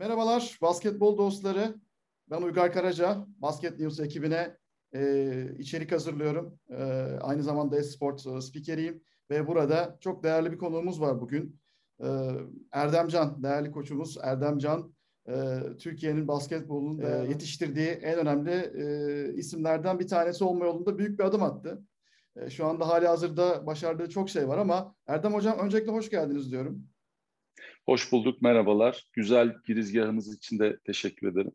Merhabalar basketbol dostları. Ben Uygar Karaca. Basket News ekibine e, içerik hazırlıyorum. E, aynı zamanda Esport e, spikeriyim. Ve burada çok değerli bir konuğumuz var bugün. E, Erdem Can, değerli koçumuz Erdem Can. E, Türkiye'nin basketbolun e, yetiştirdiği en önemli e, isimlerden bir tanesi olma yolunda büyük bir adım attı. E, şu anda hali hazırda başardığı çok şey var ama Erdem Hocam öncelikle hoş geldiniz diyorum. Hoş bulduk, merhabalar. Güzel girizgahınız için de teşekkür ederim.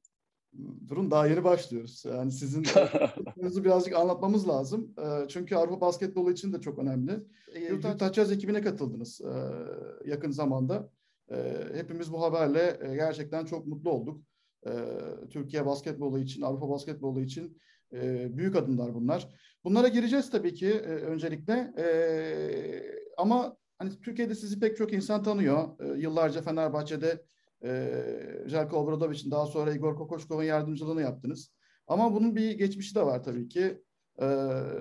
Durun daha yeni başlıyoruz. Yani sizin birazcık anlatmamız lazım. Ee, çünkü Avrupa basketbolu için de çok önemli. Utah Taçaz ekibine katıldınız e, yakın zamanda. E, hepimiz bu haberle e, gerçekten çok mutlu olduk. Türkiye basketbolu için, Avrupa basketbolu için büyük adımlar bunlar. Bunlara gireceğiz tabii ki öncelikle. Ama hani Türkiye'de sizi pek çok insan tanıyor. Yıllarca Fenerbahçe'de e, Jelko Obradovic'in daha sonra Igor Kokoşkov'un yardımcılığını yaptınız. Ama bunun bir geçmişi de var tabii ki. E,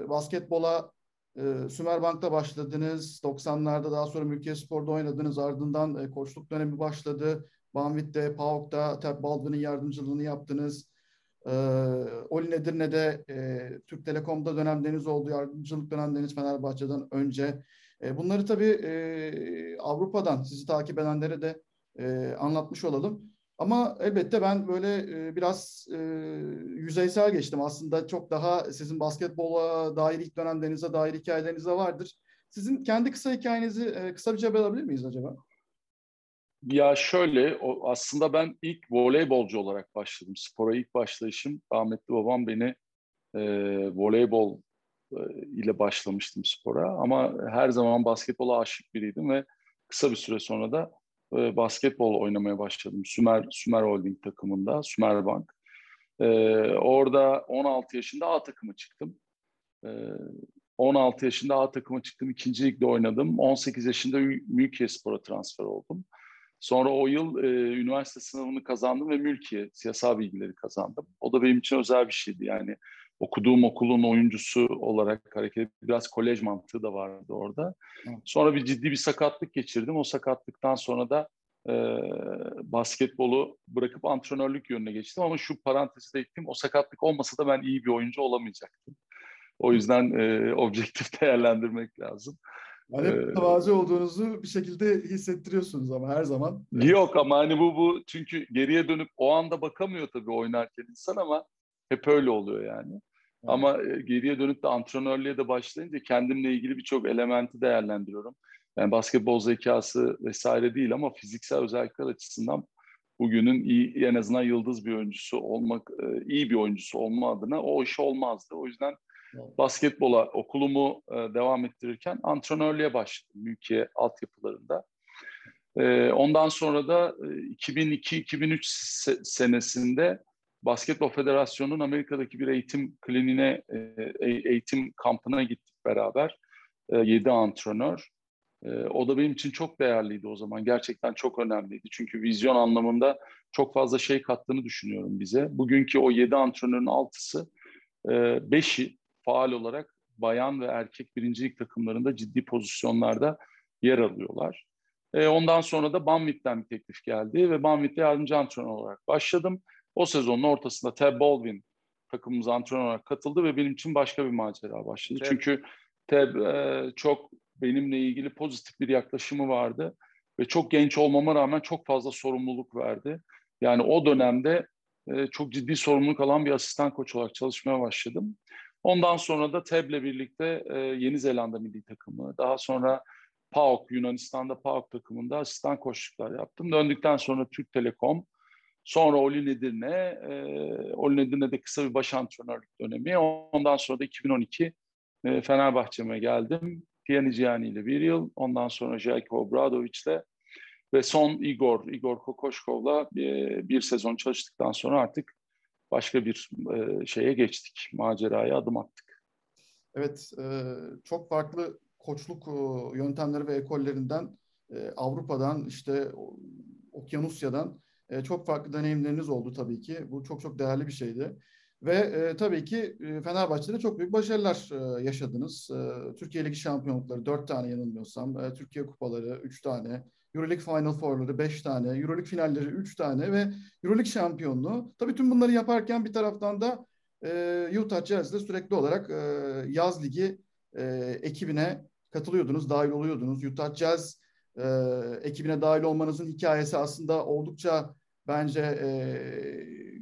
basketbola e, Sümerbank'ta başladınız. 90'larda daha sonra Mülkiye Spor'da oynadınız. Ardından e, koçluk dönemi başladı. Banvit'te, PAOK'ta Ted Baldwin'in yardımcılığını yaptınız. E, Oli Nedirne'de e, Türk Telekom'da dönemleriniz oldu. Yardımcılık dönemleriniz Fenerbahçe'den önce. E, bunları tabii e, Avrupa'dan sizi takip edenlere de e, anlatmış olalım. Ama elbette ben böyle e, biraz e, yüzeysel geçtim. Aslında çok daha sizin basketbola dair ilk dönemlerinize dair hikayeleriniz de vardır. Sizin kendi kısa hikayenizi e, kısa bir cevap alabilir miyiz acaba? Ya şöyle, o, aslında ben ilk voleybolcu olarak başladım. Spora ilk başlayışım, rahmetli babam beni e, voleybol ile başlamıştım spora. Ama her zaman basketbola aşık biriydim ve kısa bir süre sonra da e, basketbol oynamaya başladım. Sümer Sümer Holding takımında, Sümer Bank. E, orada 16 yaşında A takımı çıktım. E, 16 yaşında A takımı çıktım. İkinci ligde oynadım. 18 yaşında Mülkiye Spor'a transfer oldum. Sonra o yıl e, üniversite sınavını kazandım ve Mülkiye siyasal bilgileri kazandım. O da benim için özel bir şeydi. Yani okuduğum okulun oyuncusu olarak hareket biraz kolej mantığı da vardı orada. Sonra bir ciddi bir sakatlık geçirdim. O sakatlıktan sonra da e, basketbolu bırakıp antrenörlük yönüne geçtim. Ama şu parantezi de ektim. O sakatlık olmasa da ben iyi bir oyuncu olamayacaktım. O yüzden e, objektif değerlendirmek lazım. Yani hep mütevazi ee, olduğunuzu bir şekilde hissettiriyorsunuz ama her zaman. Yok ama hani bu bu çünkü geriye dönüp o anda bakamıyor tabii oynarken insan ama hep öyle oluyor yani. Evet. Ama e, geriye dönüp de antrenörlüğe de başlayınca kendimle ilgili birçok elementi değerlendiriyorum. Yani basketbol zekası vesaire değil ama fiziksel özellikler açısından bugünün iyi en azından yıldız bir oyuncusu olmak, e, iyi bir oyuncusu olma adına o iş olmazdı. O yüzden basketbola okulumu e, devam ettirirken antrenörlüğe başladım Mülkiye altyapılarında. Ondan sonra da 2002-2003 senesinde Basketbol Federasyonu'nun Amerika'daki bir eğitim kliniğine, e, e, eğitim kampına gittik beraber. E, yedi antrenör. O da benim için çok değerliydi o zaman. Gerçekten çok önemliydi. Çünkü vizyon anlamında çok fazla şey kattığını düşünüyorum bize. Bugünkü o yedi antrenörün altısı, beşi faal olarak bayan ve erkek birincilik takımlarında ciddi pozisyonlarda yer alıyorlar. Ondan sonra da Banvit'ten bir teklif geldi ve Banvit'te yardımcı antrenör olarak başladım. O sezonun ortasında Ted Baldwin takımımıza antrenör olarak katıldı ve benim için başka bir macera başladı. Evet. Çünkü Ted e, çok benimle ilgili pozitif bir yaklaşımı vardı ve çok genç olmama rağmen çok fazla sorumluluk verdi. Yani o dönemde e, çok ciddi sorumluluk alan bir asistan koç olarak çalışmaya başladım. Ondan sonra da TEB'le birlikte e, Yeni Zelanda milli takımı, daha sonra PAOK, Yunanistan'da PAOK takımında asistan koçluklar yaptım. Döndükten sonra Türk Telekom, Sonra Oli Nedirne, e, Oli Nedirne'de kısa bir baş antrenörlük dönemi. Ondan sonra da 2012 e, Fenerbahçe'me geldim. Piyani ile bir yıl. Ondan sonra Jelko Obradovic'le ve son Igor, Igor Kokoşkov'la e, bir sezon çalıştıktan sonra artık başka bir e, şeye geçtik. Maceraya adım attık. Evet, e, çok farklı koçluk e, yöntemleri ve ekollerinden e, Avrupa'dan işte Okyanusya'dan e, çok farklı deneyimleriniz oldu tabii ki. Bu çok çok değerli bir şeydi. Ve e, tabii ki e, Fenerbahçe'de çok büyük başarılar e, yaşadınız. E, Türkiye Ligi şampiyonlukları dört tane yanılmıyorsam, e, Türkiye kupaları üç tane, Euroleague Final Four'ları 5 tane, Euroleague finalleri 3 tane ve Euroleague şampiyonluğu. Tabii tüm bunları yaparken bir taraftan da e, Utah Jazz'de sürekli olarak e, yaz ligi e, ekibine katılıyordunuz, dahil oluyordunuz. Utah Jazz e, ekibine dahil olmanızın hikayesi aslında oldukça bence e,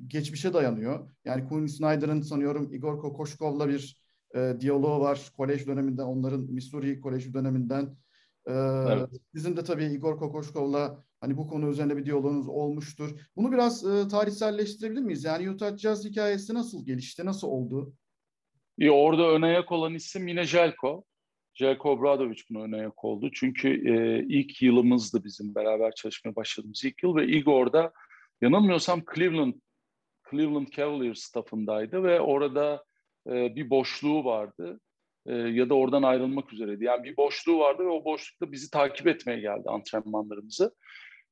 geçmişe dayanıyor. Yani Quinn Snyder'ın sanıyorum Igor Kokoshkov'la bir e, diyaloğu var. Kolej döneminden, onların Missouri Koleji döneminden. E, evet. Sizin de tabii Igor Kokoshkov'la hani bu konu üzerinde bir diyaloğunuz olmuştur. Bunu biraz e, tarihselleştirebilir miyiz? Yani Utah Jazz hikayesi nasıl gelişti, nasıl oldu? E, orada ön ayak olan isim yine Jelko. Jelko Obradovic buna ön ayak oldu. Çünkü e, ilk yılımızdı bizim beraber çalışmaya başladığımız ilk yıl ve Igor'da yanılmıyorsam Cleveland Cleveland Cavaliers staffındaydı ve orada e, bir boşluğu vardı e, ya da oradan ayrılmak üzereydi. Yani bir boşluğu vardı ve o boşlukta bizi takip etmeye geldi antrenmanlarımızı.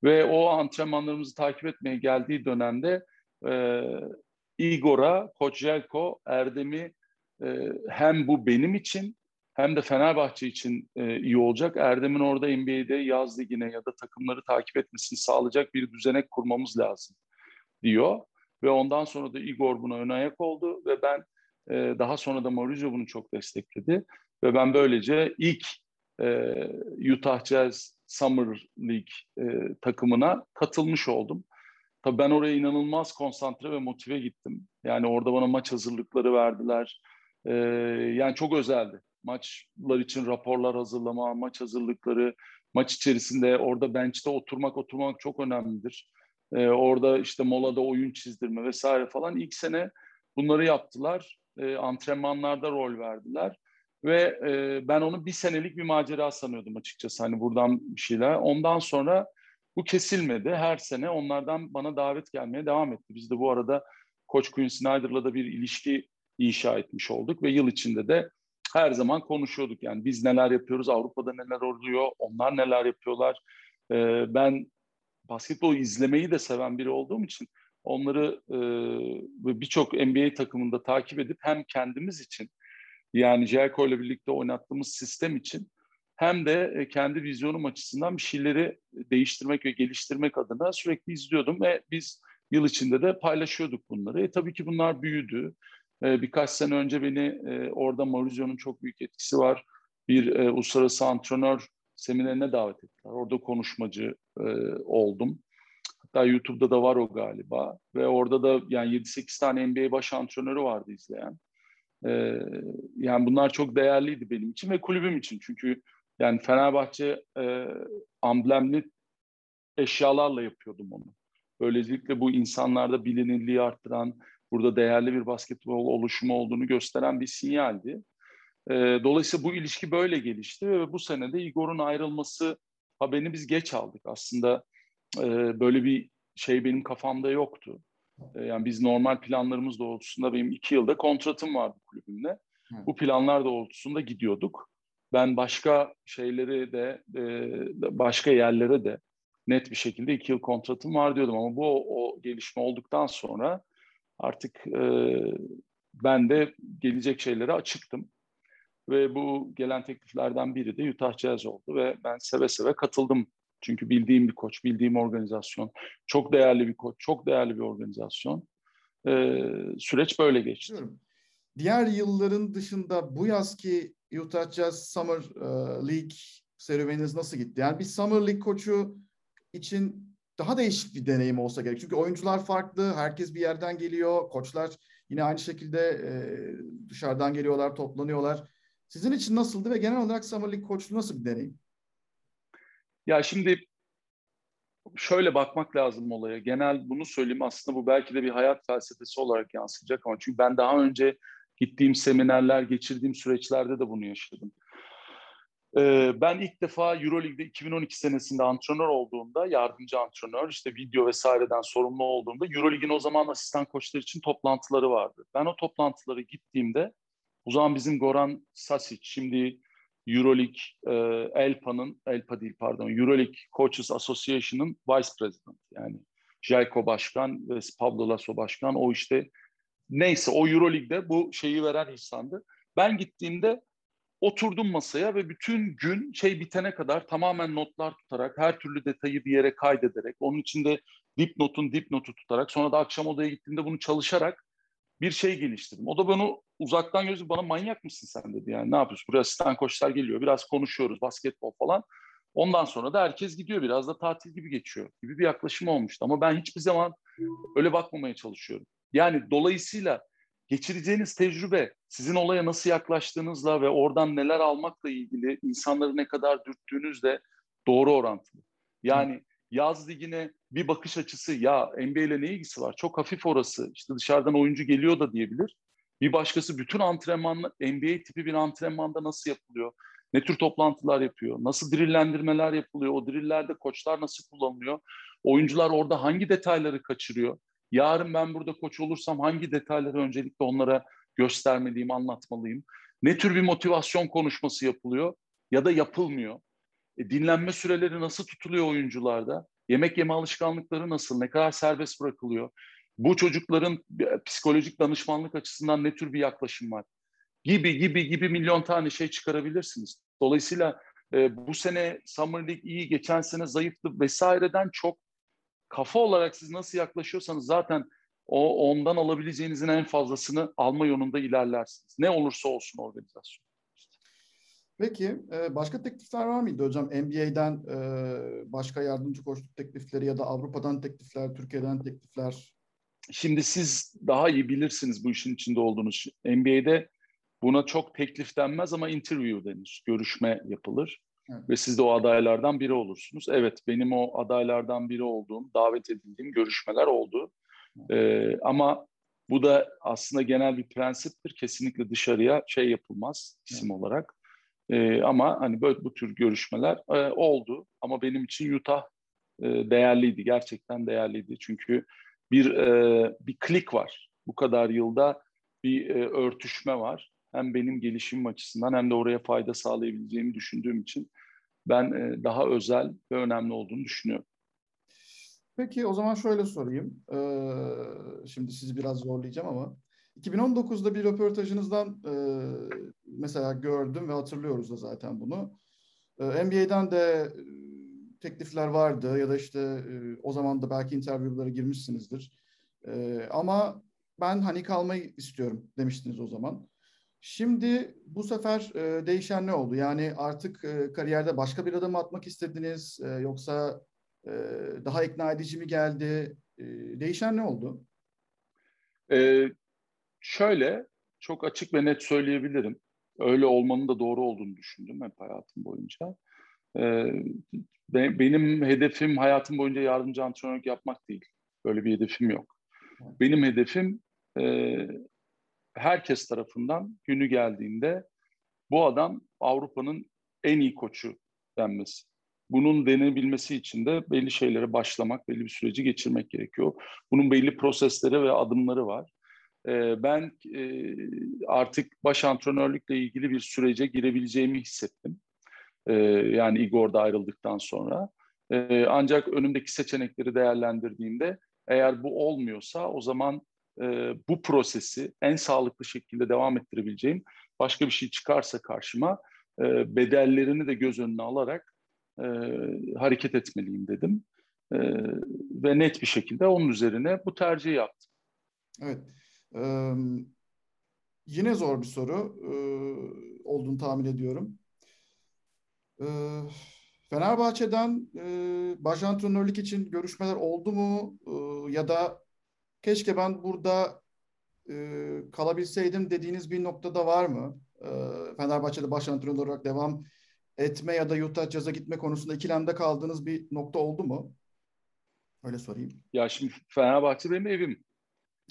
Ve o antrenmanlarımızı takip etmeye geldiği dönemde e, Igor'a, Koç Jelko, Erdem'i e, hem bu benim için hem de Fenerbahçe için e, iyi olacak. Erdem'in orada NBA'de yaz ligine ya da takımları takip etmesini sağlayacak bir düzenek kurmamız lazım diyor. Ve ondan sonra da Igor buna ön ayak oldu ve ben e, daha sonra da Maurizio bunu çok destekledi. Ve ben böylece ilk e, Utah Jazz Summer League e, takımına katılmış oldum. Tabii ben oraya inanılmaz konsantre ve motive gittim. Yani orada bana maç hazırlıkları verdiler. E, yani çok özeldi. Maçlar için raporlar hazırlama, maç hazırlıkları, maç içerisinde orada bench'te oturmak oturmak çok önemlidir. E, orada işte molada oyun çizdirme vesaire falan. ilk sene bunları yaptılar. E, antrenmanlarda rol verdiler. Ve e, ben onu bir senelik bir macera sanıyordum açıkçası. Hani buradan bir şeyler. Ondan sonra bu kesilmedi. Her sene onlardan bana davet gelmeye devam etti. Biz de bu arada Koç Quinn Snyder'la da bir ilişki inşa etmiş olduk ve yıl içinde de her zaman konuşuyorduk. Yani biz neler yapıyoruz, Avrupa'da neler oluyor, onlar neler yapıyorlar. Ee, ben basketbol izlemeyi de seven biri olduğum için onları e, birçok NBA takımında takip edip hem kendimiz için yani Jelko ile birlikte oynattığımız sistem için hem de e, kendi vizyonum açısından bir şeyleri değiştirmek ve geliştirmek adına sürekli izliyordum ve biz yıl içinde de paylaşıyorduk bunları. E, tabii ki bunlar büyüdü. E, birkaç sene önce beni e, orada Maurizio'nun çok büyük etkisi var. Bir e, uluslararası antrenör seminerine davet ettiler. Orada konuşmacı e, oldum. Hatta YouTube'da da var o galiba. Ve orada da yani 7-8 tane NBA baş antrenörü vardı izleyen. E, yani bunlar çok değerliydi benim için ve kulübüm için. Çünkü yani Fenerbahçe e, amblemli eşyalarla yapıyordum onu. Böylelikle bu insanlarda bilinirliği arttıran, burada değerli bir basketbol oluşumu olduğunu gösteren bir sinyaldi. E, dolayısıyla bu ilişki böyle gelişti ve bu sene de Igor'un ayrılması haberini biz geç aldık. Aslında e, böyle bir şey benim kafamda yoktu. E, yani biz normal planlarımız doğrultusunda benim iki yılda kontratım vardı kulübümle. Hı. Bu planlar doğrultusunda gidiyorduk. Ben başka şeyleri de e, başka yerlere de net bir şekilde iki yıl kontratım var diyordum ama bu o, o gelişme olduktan sonra artık e, ben de gelecek şeylere açıktım. Ve bu gelen tekliflerden biri de Utah Jazz oldu ve ben seve seve katıldım. Çünkü bildiğim bir koç, bildiğim organizasyon, çok değerli bir koç, çok değerli bir organizasyon. Ee, süreç böyle geçti. Diğer yılların dışında bu yazki Utah Jazz Summer uh, League serüveniniz nasıl gitti? Yani bir Summer League koçu için daha değişik bir deneyim olsa gerek. Çünkü oyuncular farklı, herkes bir yerden geliyor. Koçlar yine aynı şekilde e, dışarıdan geliyorlar, toplanıyorlar. Sizin için nasıldı ve genel olarak Summer League koçluğu nasıl bir deneyim? Ya şimdi şöyle bakmak lazım olaya. Genel bunu söyleyeyim aslında bu belki de bir hayat felsefesi olarak yansıyacak ama çünkü ben daha önce gittiğim seminerler, geçirdiğim süreçlerde de bunu yaşadım. Ee, ben ilk defa Euroleague'de 2012 senesinde antrenör olduğumda, yardımcı antrenör, işte video vesaireden sorumlu olduğumda Euroleague'in o zaman asistan koçlar için toplantıları vardı. Ben o toplantıları gittiğimde o zaman bizim Goran Sasic, şimdi Euroleague e, ELPA'nın, ELPA değil pardon, Euroleague Coaches Association'ın Vice President yani Jelko Başkan ve Pablo Lasso Başkan o işte neyse o Euroleague'de bu şeyi veren insandı. Ben gittiğimde oturdum masaya ve bütün gün şey bitene kadar tamamen notlar tutarak, her türlü detayı bir yere kaydederek, onun içinde dipnotun dipnotu tutarak, sonra da akşam odaya gittiğimde bunu çalışarak bir şey geliştirdim. O da bana uzaktan gözü bana manyak mısın sen dedi yani ne yapıyorsun? Buraya asistan koçlar geliyor, biraz konuşuyoruz, basketbol falan. Ondan sonra da herkes gidiyor biraz da tatil gibi geçiyor gibi bir yaklaşım olmuştu. Ama ben hiçbir zaman öyle bakmamaya çalışıyorum. Yani dolayısıyla geçireceğiniz tecrübe sizin olaya nasıl yaklaştığınızla ve oradan neler almakla ilgili insanları ne kadar dürttüğünüzle doğru orantılı. Yani yaz ligine bir bakış açısı ya NBA ile ne ilgisi var? Çok hafif orası. İşte dışarıdan oyuncu geliyor da diyebilir. Bir başkası bütün antrenmanla NBA tipi bir antrenmanda nasıl yapılıyor? Ne tür toplantılar yapıyor? Nasıl drillendirmeler yapılıyor? O drillerde koçlar nasıl kullanılıyor? Oyuncular orada hangi detayları kaçırıyor? Yarın ben burada koç olursam hangi detayları öncelikle onlara göstermeliyim, anlatmalıyım? Ne tür bir motivasyon konuşması yapılıyor ya da yapılmıyor? E, dinlenme süreleri nasıl tutuluyor oyuncularda? Yemek yeme alışkanlıkları nasıl? Ne kadar serbest bırakılıyor? Bu çocukların psikolojik danışmanlık açısından ne tür bir yaklaşım var? Gibi gibi gibi milyon tane şey çıkarabilirsiniz. Dolayısıyla e, bu sene Summer League iyi, geçen sene zayıftı vesaireden çok kafa olarak siz nasıl yaklaşıyorsanız zaten o ondan alabileceğinizin en fazlasını alma yolunda ilerlersiniz. Ne olursa olsun organizasyon. Peki e, başka teklifler var mıydı hocam? NBA'den e, başka yardımcı koçluk teklifleri ya da Avrupa'dan teklifler, Türkiye'den teklifler? Şimdi siz daha iyi bilirsiniz bu işin içinde olduğunuz. NBA'de buna çok teklif denmez ama interview denir. Görüşme yapılır. Evet. Ve siz de o adaylardan biri olursunuz. Evet benim o adaylardan biri olduğum, davet edildiğim görüşmeler oldu. Ee, ama bu da aslında genel bir prensiptir. Kesinlikle dışarıya şey yapılmaz isim evet. olarak. Ee, ama hani böyle bu tür görüşmeler e, oldu. Ama benim için Utah e, değerliydi. Gerçekten değerliydi. Çünkü bir e, bir klik var. Bu kadar yılda bir e, örtüşme var. Hem benim gelişimim açısından hem de oraya fayda sağlayabileceğimi düşündüğüm için ben e, daha özel ve önemli olduğunu düşünüyorum. Peki o zaman şöyle sorayım. Ee, şimdi sizi biraz zorlayacağım ama 2019'da bir röportajınızdan e, mesela gördüm ve hatırlıyoruz da zaten bunu. E, NBA'den de e, teklifler vardı ya da işte e, o zaman da belki interview'lara girmişsinizdir. E, ama ben hani kalmayı istiyorum demiştiniz o zaman. Şimdi bu sefer e, değişen ne oldu? Yani artık e, kariyerde başka bir adım atmak istediniz e, yoksa e, daha ikna edici mi geldi? E, değişen ne oldu? Ee, şöyle çok açık ve net söyleyebilirim. Öyle olmanın da doğru olduğunu düşündüm hep hayatım boyunca. Ee, benim hedefim hayatım boyunca yardımcı antrenörlük yapmak değil. Böyle bir hedefim yok. Benim hedefim e, herkes tarafından günü geldiğinde bu adam Avrupa'nın en iyi koçu denmesi. Bunun denebilmesi için de belli şeylere başlamak, belli bir süreci geçirmek gerekiyor. Bunun belli prosesleri ve adımları var. Ee, ben e, artık baş antrenörlükle ilgili bir sürece girebileceğimi hissettim. Ee, yani Igor'da ayrıldıktan sonra. Ee, ancak önümdeki seçenekleri değerlendirdiğimde eğer bu olmuyorsa o zaman e, bu prosesi en sağlıklı şekilde devam ettirebileceğim başka bir şey çıkarsa karşıma e, bedellerini de göz önüne alarak e, hareket etmeliyim dedim. E, ve net bir şekilde onun üzerine bu tercihi yaptım. Evet. Ee, yine zor bir soru e, olduğunu tahmin ediyorum. Ee, Fenerbahçe'den e, baş antrenörlük için görüşmeler oldu mu? E, ya da keşke ben burada e, kalabilseydim dediğiniz bir noktada var mı? E, Fenerbahçe'de baş antrenör olarak devam etme ya da Utah Jazz'a gitme konusunda ikilemde kaldığınız bir nokta oldu mu? Öyle sorayım. Ya şimdi Fenerbahçe benim evim.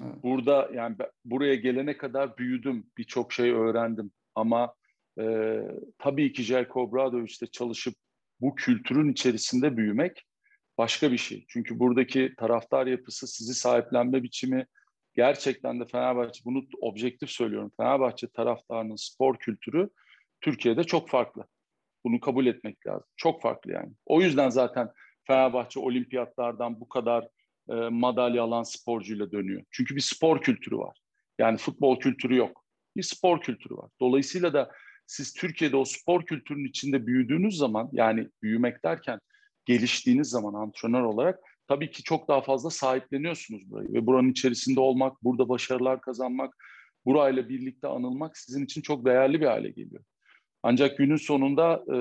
Evet. Burada yani buraya gelene kadar büyüdüm, birçok şey öğrendim. Ama e, tabii ki Jelko Obradoviç'te çalışıp bu kültürün içerisinde büyümek başka bir şey. Çünkü buradaki taraftar yapısı, sizi sahiplenme biçimi gerçekten de Fenerbahçe, bunu objektif söylüyorum. Fenerbahçe taraftarının spor kültürü Türkiye'de çok farklı. Bunu kabul etmek lazım. Çok farklı yani. O yüzden zaten Fenerbahçe olimpiyatlardan bu kadar e, madalya alan sporcuyla dönüyor. Çünkü bir spor kültürü var. Yani futbol kültürü yok. Bir spor kültürü var. Dolayısıyla da siz Türkiye'de o spor kültürünün içinde büyüdüğünüz zaman yani büyümek derken geliştiğiniz zaman antrenör olarak tabii ki çok daha fazla sahipleniyorsunuz burayı ve buranın içerisinde olmak, burada başarılar kazanmak, burayla birlikte anılmak sizin için çok değerli bir hale geliyor. Ancak günün sonunda e,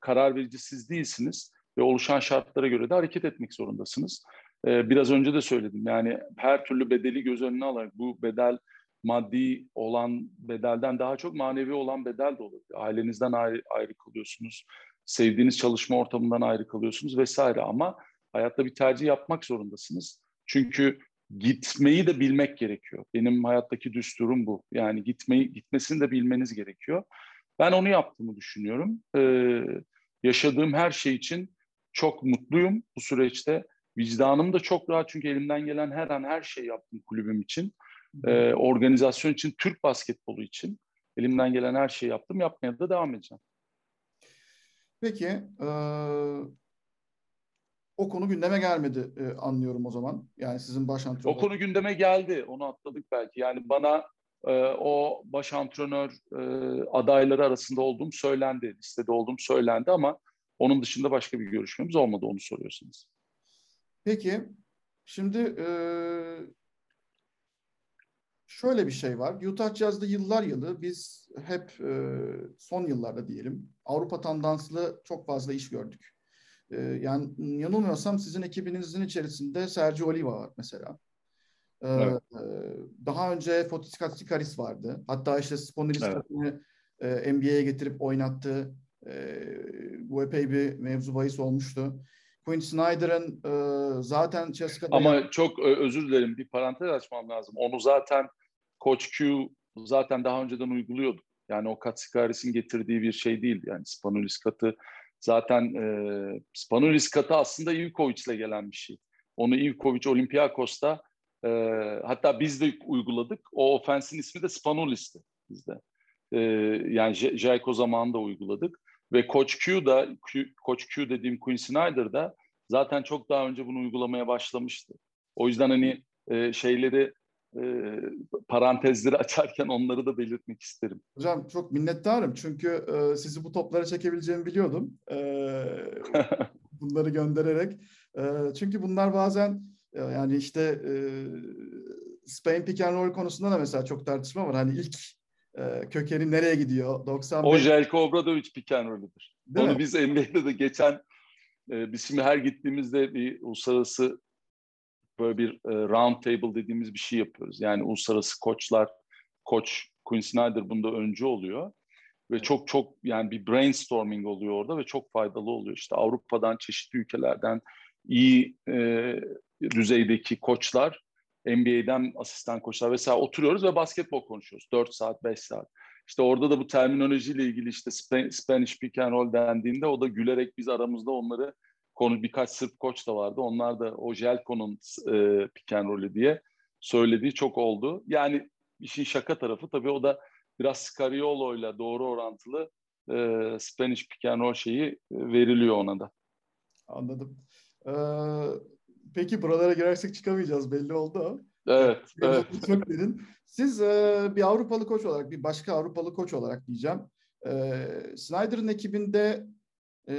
karar verici siz değilsiniz ve oluşan şartlara göre de hareket etmek zorundasınız. E, biraz önce de söyledim yani her türlü bedeli göz önüne alarak bu bedel maddi olan bedelden daha çok manevi olan bedel de olabilir. Ailenizden ayrı, ayrı kalıyorsunuz, sevdiğiniz çalışma ortamından ayrı kalıyorsunuz vesaire ama hayatta bir tercih yapmak zorundasınız. Çünkü gitmeyi de bilmek gerekiyor. Benim hayattaki düsturum bu. Yani gitmeyi gitmesini de bilmeniz gerekiyor. Ben onu yaptığımı düşünüyorum. Ee, yaşadığım her şey için çok mutluyum bu süreçte. Vicdanım da çok rahat çünkü elimden gelen her an her şey yaptım kulübüm için. Ee, organizasyon için, Türk basketbolu için elimden gelen her şeyi yaptım. Yapmaya da devam edeceğim. Peki, e, o konu gündeme gelmedi e, anlıyorum o zaman. Yani sizin baş antrenör. O konu gündeme geldi. Onu atladık belki. Yani bana e, o baş antrenör e, adayları arasında olduğum söylendi. Listede olduğum söylendi ama onun dışında başka bir görüşmemiz olmadı onu soruyorsunuz. Peki. Şimdi e, şöyle bir şey var. Utah Jazz'da yıllar yılı biz hep e, son yıllarda diyelim Avrupa tandanslı çok fazla iş gördük. E, yani yanılmıyorsam sizin ekibinizin içerisinde Sergio Oliva var mesela. E, evet. e, daha önce Fotis Katsikaris vardı. Hatta işte Spondylistak'ını evet. e, NBA'ye getirip oynattı. E, bu epey bir mevzu bahis olmuştu. Quinn Snyder'ın e, zaten Ceska'da... Ama çok özür dilerim bir parantez açmam lazım. Onu zaten Coach Q zaten daha önceden uyguluyordu. Yani o Katsikaris'in getirdiği bir şey değil. Yani Spanulis katı zaten e, Spanulis katı aslında Ivkovic'le gelen bir şey. Onu Ivkovic Olympiakos'ta e, hatta biz de uyguladık. O ofensin ismi de Spanulis'ti bizde. E, yani Jayko zamanında uyguladık. Ve Coach Q da, Q, Coach Q dediğim Quinn Snyder da zaten çok daha önce bunu uygulamaya başlamıştı. O yüzden hani e, şeyleri e, parantezleri açarken onları da belirtmek isterim. Hocam çok minnettarım çünkü e, sizi bu toplara çekebileceğimi biliyordum. E, bunları göndererek. E, çünkü bunlar bazen e, yani işte e, Spain pick and roll konusunda da mesela çok tartışma var. Hani ilk e, kökeni nereye gidiyor? 95... O Jelko Obradovic pick and roll'üdür. Onu biz NBA'de de geçen e, biz şimdi her gittiğimizde bir uluslararası böyle bir e, round table dediğimiz bir şey yapıyoruz. Yani uluslararası koçlar, koç Quinn Snyder bunda öncü oluyor. Ve çok çok yani bir brainstorming oluyor orada ve çok faydalı oluyor. İşte Avrupa'dan, çeşitli ülkelerden iyi e, düzeydeki koçlar, NBA'den asistan koçlar vesaire oturuyoruz ve basketbol konuşuyoruz. 4 saat, 5 saat. İşte orada da bu terminolojiyle ilgili işte Spanish pick and roll dendiğinde o da gülerek biz aramızda onları konu birkaç Sırp koç da vardı. Onlar da o Jelko'nun e, pick and roll'ü diye söylediği çok oldu. Yani işin şaka tarafı tabii o da biraz Scariolo ile doğru orantılı e, Spanish pick and roll şeyi e, veriliyor ona da. Anladım. Ee, peki buralara girersek çıkamayacağız belli oldu. Evet. evet. Çok derin. Siz e, bir Avrupalı koç olarak, bir başka Avrupalı koç olarak diyeceğim. E, Snyder'ın ekibinde e,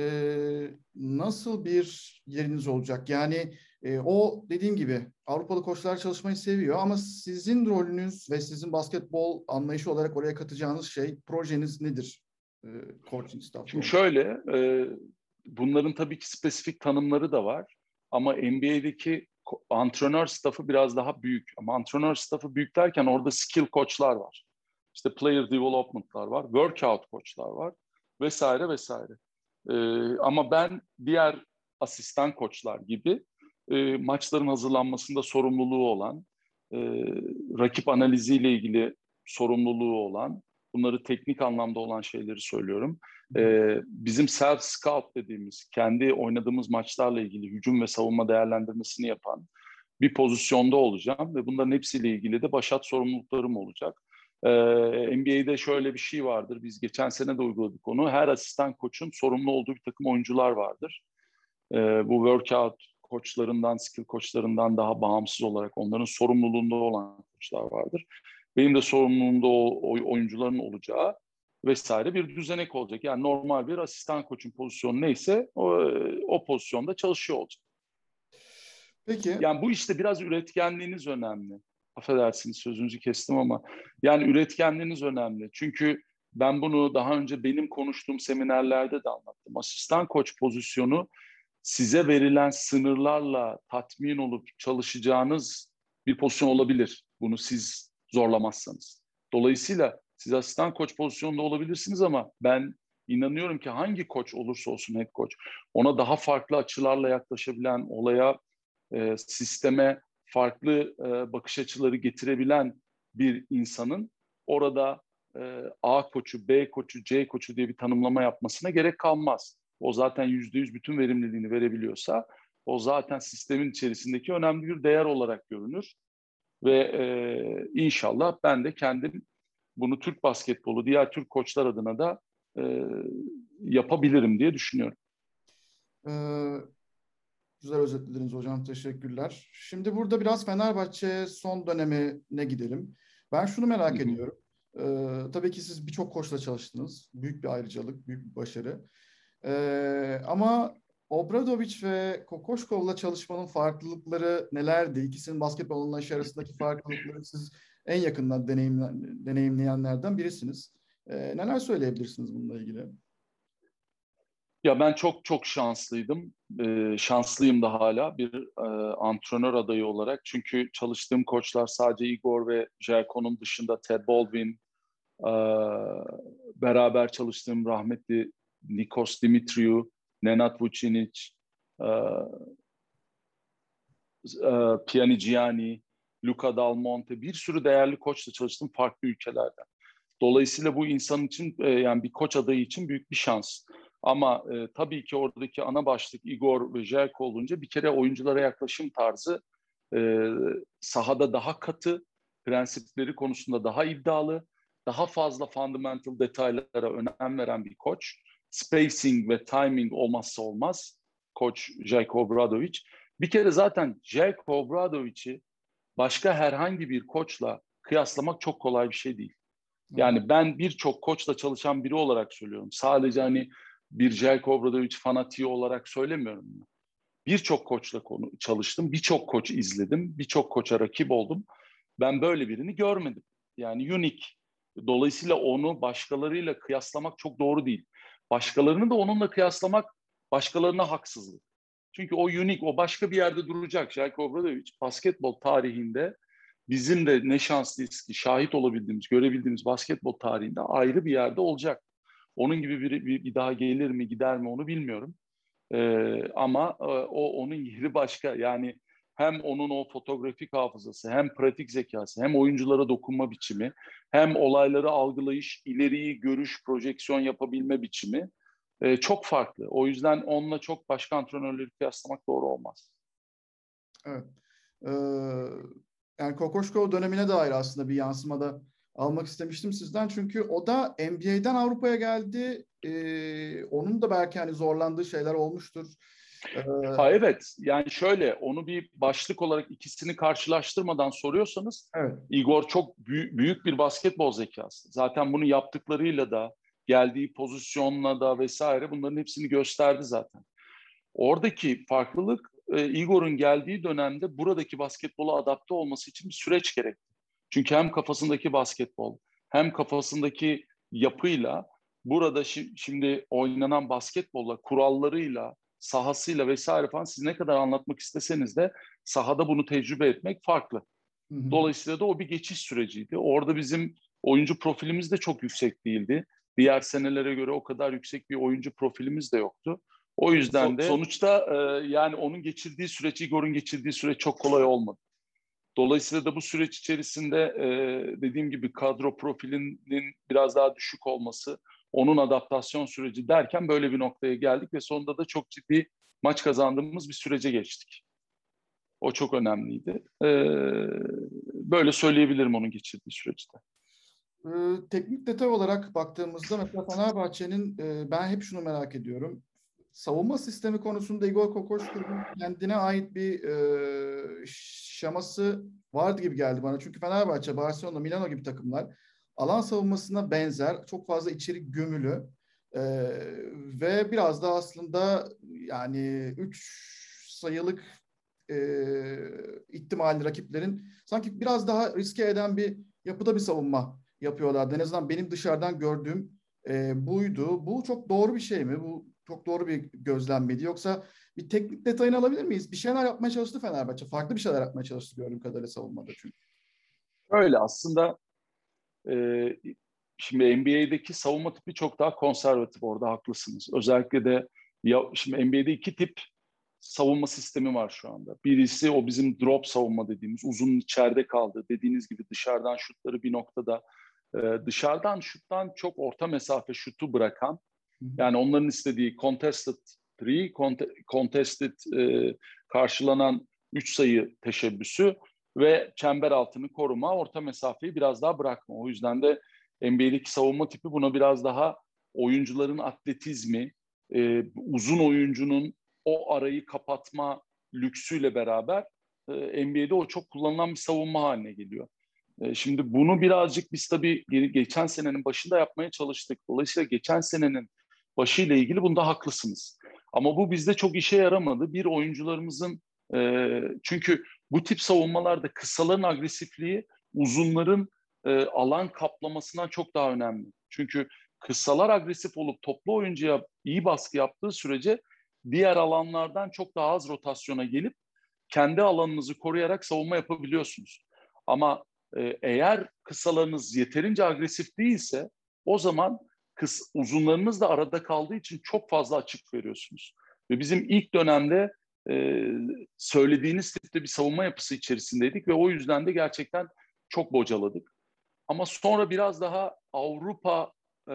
nasıl bir yeriniz olacak? Yani e, o dediğim gibi Avrupalı koçlar çalışmayı seviyor ama sizin rolünüz ve sizin basketbol anlayışı olarak oraya katacağınız şey, projeniz nedir? E, coaching staff. Şimdi şöyle, e, bunların tabii ki spesifik tanımları da var. Ama NBA'deki antrenör staffı biraz daha büyük. Ama antrenör staffı büyük derken orada skill koçlar var. İşte player development'lar var, workout koçlar var vesaire vesaire. E, ama ben diğer asistan koçlar gibi e, maçların hazırlanmasında sorumluluğu olan, e, rakip analiziyle ilgili sorumluluğu olan, bunları teknik anlamda olan şeyleri söylüyorum. E, bizim self scout dediğimiz, kendi oynadığımız maçlarla ilgili hücum ve savunma değerlendirmesini yapan bir pozisyonda olacağım ve bunların hepsiyle ilgili de başat sorumluluklarım olacak. Ee, NBA'de şöyle bir şey vardır. Biz geçen sene de uyguladık onu. Her asistan koçun sorumlu olduğu bir takım oyuncular vardır. Ee, bu workout koçlarından, skill koçlarından daha bağımsız olarak onların sorumluluğunda olan koçlar vardır. Benim de sorumluluğumda o, o oyuncuların olacağı vesaire bir düzenek olacak. Yani normal bir asistan koçun pozisyonu neyse o, o pozisyonda çalışıyor olacak. Peki. Yani bu işte biraz üretkenliğiniz önemli. Affedersiniz sözünüzü kestim ama yani üretkenliğiniz önemli. Çünkü ben bunu daha önce benim konuştuğum seminerlerde de anlattım. Asistan koç pozisyonu size verilen sınırlarla tatmin olup çalışacağınız bir pozisyon olabilir. Bunu siz zorlamazsanız. Dolayısıyla siz asistan koç pozisyonunda olabilirsiniz ama ben inanıyorum ki hangi koç olursa olsun head koç ona daha farklı açılarla yaklaşabilen, olaya, e, sisteme farklı e, bakış açıları getirebilen bir insanın orada e, A koçu, B koçu, C koçu diye bir tanımlama yapmasına gerek kalmaz. O zaten yüzde yüz bütün verimliliğini verebiliyorsa o zaten sistemin içerisindeki önemli bir değer olarak görünür. Ve e, inşallah ben de kendim bunu Türk basketbolu, diğer Türk koçlar adına da e, yapabilirim diye düşünüyorum. Ee, güzel özetlediniz hocam. Teşekkürler. Şimdi burada biraz Fenerbahçe son dönemine gidelim. Ben şunu merak Hı-hı. ediyorum. Ee, tabii ki siz birçok koçla çalıştınız. Büyük bir ayrıcalık, büyük bir başarı. Ee, ama Obradoviç ve Kokoşkov'la çalışmanın farklılıkları nelerdi? İkisinin basketbol anlayışı arasındaki farklılıkları siz en yakından deneyimle, deneyimleyenlerden birisiniz. Ee, neler söyleyebilirsiniz bununla ilgili? Ya ben çok çok şanslıydım. Ee, şanslıyım da hala bir e, antrenör adayı olarak. Çünkü çalıştığım koçlar sadece Igor ve Jerko'nun dışında Ted Baldwin, e, beraber çalıştığım rahmetli Nikos Dimitriou, Nenad Vucinic, e, e, Pianigiani, Luca Dal Monte bir sürü değerli koçla çalıştım farklı ülkelerden. Dolayısıyla bu insan için e, yani bir koç adayı için büyük bir şans. Ama e, tabii ki oradaki ana başlık Igor ve Jelko olunca bir kere oyunculara yaklaşım tarzı e, sahada daha katı, prensipleri konusunda daha iddialı, daha fazla fundamental detaylara önem veren bir koç. Spacing ve timing olmazsa olmaz koç Jelko Obradovic. Bir kere zaten Jelko Obradovic'i başka herhangi bir koçla kıyaslamak çok kolay bir şey değil. Yani ben birçok koçla çalışan biri olarak söylüyorum. Sadece hani bir Jelko Obradovic fanatiği olarak söylemiyorum. Birçok koçla konu çalıştım, birçok koç izledim, birçok koça rakip oldum. Ben böyle birini görmedim. Yani unique. Dolayısıyla onu başkalarıyla kıyaslamak çok doğru değil. Başkalarını da onunla kıyaslamak başkalarına haksızlık. Çünkü o unik, o başka bir yerde duracak. Jelko Obradovic basketbol tarihinde bizim de ne şanslıyız ki şahit olabildiğimiz, görebildiğimiz basketbol tarihinde ayrı bir yerde olacak. Onun gibi biri bir, bir daha gelir mi, gider mi onu bilmiyorum. Ee, ama e, o onun yeri başka. Yani hem onun o fotoğrafik hafızası, hem pratik zekası, hem oyunculara dokunma biçimi, hem olayları algılayış, ileriyi görüş, projeksiyon yapabilme biçimi e, çok farklı. O yüzden onunla çok başka antrenörleri kıyaslamak doğru olmaz. Evet. Ee, yani Kokoşko dönemine dair aslında bir yansımada almak istemiştim sizden. Çünkü o da NBA'den Avrupa'ya geldi. Ee, onun da belki hani zorlandığı şeyler olmuştur. Ee... Ha, evet. Yani şöyle onu bir başlık olarak ikisini karşılaştırmadan soruyorsanız evet. Igor çok büyük, büyük bir basketbol zekası. Zaten bunu yaptıklarıyla da geldiği pozisyonla da vesaire bunların hepsini gösterdi zaten. Oradaki farklılık e, Igor'un geldiği dönemde buradaki basketbola adapte olması için bir süreç gerekti. Çünkü hem kafasındaki basketbol hem kafasındaki yapıyla burada şi- şimdi oynanan basketbolla, kurallarıyla, sahasıyla vesaire falan siz ne kadar anlatmak isteseniz de sahada bunu tecrübe etmek farklı. Hı hı. Dolayısıyla da o bir geçiş süreciydi. Orada bizim oyuncu profilimiz de çok yüksek değildi. Diğer senelere göre o kadar yüksek bir oyuncu profilimiz de yoktu. O yüzden de sonuçta e, yani onun geçirdiği süreç, Igor'un geçirdiği süreç çok kolay olmadı. Dolayısıyla da bu süreç içerisinde e, dediğim gibi kadro profilinin biraz daha düşük olması, onun adaptasyon süreci derken böyle bir noktaya geldik ve sonunda da çok ciddi maç kazandığımız bir sürece geçtik. O çok önemliydi. E, böyle söyleyebilirim onun geçirdiği süreçte. Ee, teknik detay olarak baktığımızda mesela Fenerbahçe'nin e, ben hep şunu merak ediyorum. Savunma sistemi konusunda Igor Kokoşkov'un kendine ait bir e, şaması vardı gibi geldi bana. Çünkü Fenerbahçe, Barcelona, Milano gibi takımlar alan savunmasına benzer, çok fazla içerik gömülü e, ve biraz da aslında yani üç sayılık e, ihtimalli rakiplerin sanki biraz daha riske eden bir yapıda bir savunma yapıyorlardı. En azından benim dışarıdan gördüğüm e, buydu. Bu çok doğru bir şey mi? Bu çok doğru bir gözlem miydi? Yoksa bir teknik detayını alabilir miyiz? Bir şeyler yapmaya çalıştı Fenerbahçe. Farklı bir şeyler yapmaya çalıştı gördüğüm kadarıyla savunmada çünkü. Öyle aslında e, şimdi NBA'deki savunma tipi çok daha konservatif orada haklısınız. Özellikle de ya şimdi NBA'de iki tip savunma sistemi var şu anda. Birisi o bizim drop savunma dediğimiz uzun içeride kaldı. Dediğiniz gibi dışarıdan şutları bir noktada e, dışarıdan şuttan çok orta mesafe şutu bırakan yani onların istediği contested three, contested e, karşılanan üç sayı teşebbüsü ve çember altını koruma, orta mesafeyi biraz daha bırakma. O yüzden de NBA'deki savunma tipi buna biraz daha oyuncuların atletizmi, e, uzun oyuncunun o arayı kapatma lüksüyle beraber e, NBA'de o çok kullanılan bir savunma haline geliyor. E, şimdi bunu birazcık biz tabii geçen senenin başında yapmaya çalıştık. Dolayısıyla geçen senenin başıyla ilgili bunda haklısınız. Ama bu bizde çok işe yaramadı. Bir oyuncularımızın e, çünkü bu tip savunmalarda kısaların agresifliği uzunların e, alan kaplamasından çok daha önemli. Çünkü kısalar agresif olup toplu oyuncuya iyi baskı yaptığı sürece diğer alanlardan çok daha az rotasyona gelip kendi alanınızı koruyarak savunma yapabiliyorsunuz. Ama e, eğer kısalarınız yeterince agresif değilse o zaman kıs, uzunlarınız da arada kaldığı için çok fazla açık veriyorsunuz. Ve bizim ilk dönemde e, söylediğiniz tipte bir savunma yapısı içerisindeydik ve o yüzden de gerçekten çok bocaladık. Ama sonra biraz daha Avrupa e,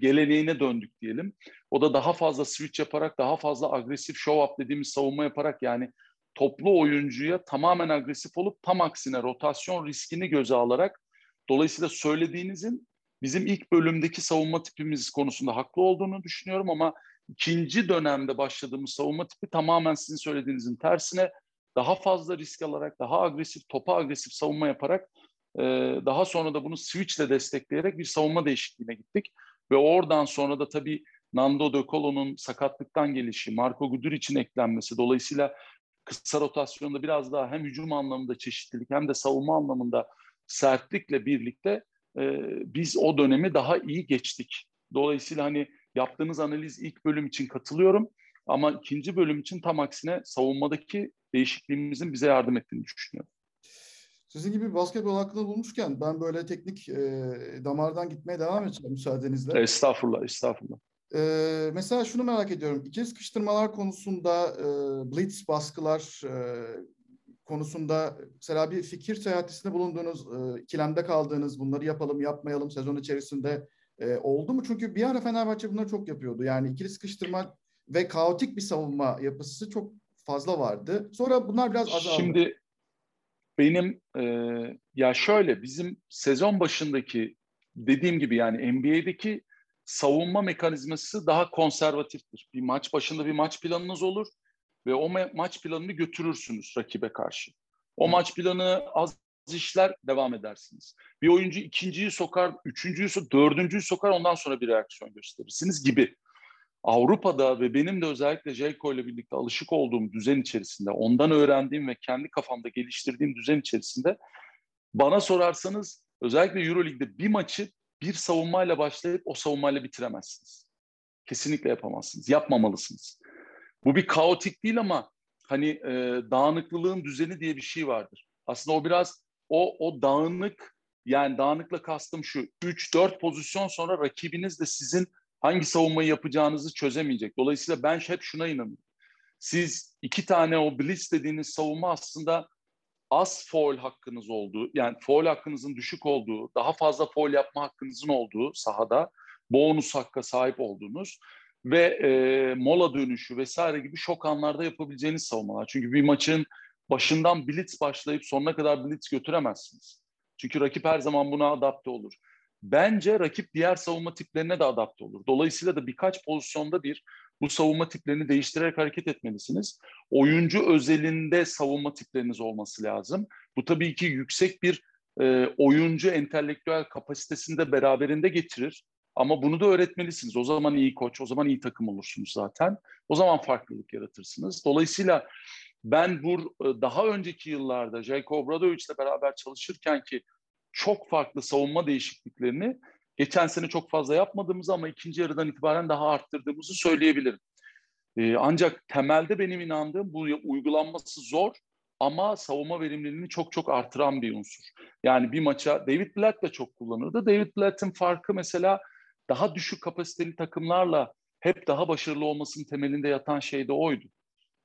geleneğine döndük diyelim. O da daha fazla switch yaparak, daha fazla agresif show up dediğimiz savunma yaparak yani toplu oyuncuya tamamen agresif olup tam aksine rotasyon riskini göze alarak dolayısıyla söylediğinizin bizim ilk bölümdeki savunma tipimiz konusunda haklı olduğunu düşünüyorum ama ikinci dönemde başladığımız savunma tipi tamamen sizin söylediğinizin tersine daha fazla risk alarak, daha agresif, topa agresif savunma yaparak e, daha sonra da bunu switchle destekleyerek bir savunma değişikliğine gittik. Ve oradan sonra da tabii Nando De Colo'nun sakatlıktan gelişi, Marco Guduric'in eklenmesi dolayısıyla kısa rotasyonda biraz daha hem hücum anlamında çeşitlilik hem de savunma anlamında sertlikle birlikte e, biz o dönemi daha iyi geçtik. Dolayısıyla hani yaptığınız analiz ilk bölüm için katılıyorum ama ikinci bölüm için tam aksine savunmadaki değişikliğimizin bize yardım ettiğini düşünüyorum. Sizin gibi basketbol hakkında bulmuşken ben böyle teknik e, damardan gitmeye devam edeceğim müsaadenizle. Estağfurullah, estağfurullah. Ee, mesela şunu merak ediyorum. İkili sıkıştırmalar konusunda e, blitz baskılar e, konusunda mesela bir fikir seyahatisinde bulunduğunuz, e, ikilemde kaldığınız, bunları yapalım yapmayalım sezon içerisinde e, oldu mu? Çünkü bir ara Fenerbahçe bunları çok yapıyordu. Yani ikili sıkıştırma ve kaotik bir savunma yapısı çok fazla vardı. Sonra bunlar biraz azaldı. Şimdi benim e, ya şöyle bizim sezon başındaki dediğim gibi yani NBA'deki savunma mekanizması daha konservatiftir. Bir maç başında bir maç planınız olur ve o maç planını götürürsünüz rakibe karşı. O maç planı az işler devam edersiniz. Bir oyuncu ikinciyi sokar, üçüncüyü sokar, dördüncüyü sokar ondan sonra bir reaksiyon gösterirsiniz gibi. Avrupa'da ve benim de özellikle Jelko ile birlikte alışık olduğum düzen içerisinde, ondan öğrendiğim ve kendi kafamda geliştirdiğim düzen içerisinde bana sorarsanız özellikle Euroleague'de bir maçı bir savunmayla başlayıp o savunmayla bitiremezsiniz. Kesinlikle yapamazsınız. Yapmamalısınız. Bu bir kaotik değil ama hani e, dağınıklılığın düzeni diye bir şey vardır. Aslında o biraz o o dağınık yani dağınıkla kastım şu 3-4 pozisyon sonra rakibiniz de sizin hangi savunmayı yapacağınızı çözemeyecek. Dolayısıyla ben hep şuna inanıyorum. Siz iki tane o blitz dediğiniz savunma aslında az foul hakkınız olduğu, yani foul hakkınızın düşük olduğu, daha fazla foul yapma hakkınızın olduğu sahada bonus hakka sahip olduğunuz ve e, mola dönüşü vesaire gibi şok anlarda yapabileceğiniz savunmalar. Çünkü bir maçın başından blitz başlayıp sonuna kadar blitz götüremezsiniz. Çünkü rakip her zaman buna adapte olur. Bence rakip diğer savunma tiplerine de adapte olur. Dolayısıyla da birkaç pozisyonda bir bu savunma tiplerini değiştirerek hareket etmelisiniz. Oyuncu özelinde savunma tipleriniz olması lazım. Bu tabii ki yüksek bir e, oyuncu entelektüel kapasitesini de beraberinde getirir. Ama bunu da öğretmelisiniz. O zaman iyi koç, o zaman iyi takım olursunuz zaten. O zaman farklılık yaratırsınız. Dolayısıyla ben bu e, daha önceki yıllarda Jacob Obradoviç'le beraber çalışırken ki çok farklı savunma değişikliklerini geçen sene çok fazla yapmadığımızı ama ikinci yarıdan itibaren daha arttırdığımızı söyleyebilirim. Ee, ancak temelde benim inandığım bu uygulanması zor ama savunma verimliliğini çok çok artıran bir unsur. Yani bir maça David Blatt da çok kullanırdı. David Blatt'ın farkı mesela daha düşük kapasiteli takımlarla hep daha başarılı olmasının temelinde yatan şey de oydu.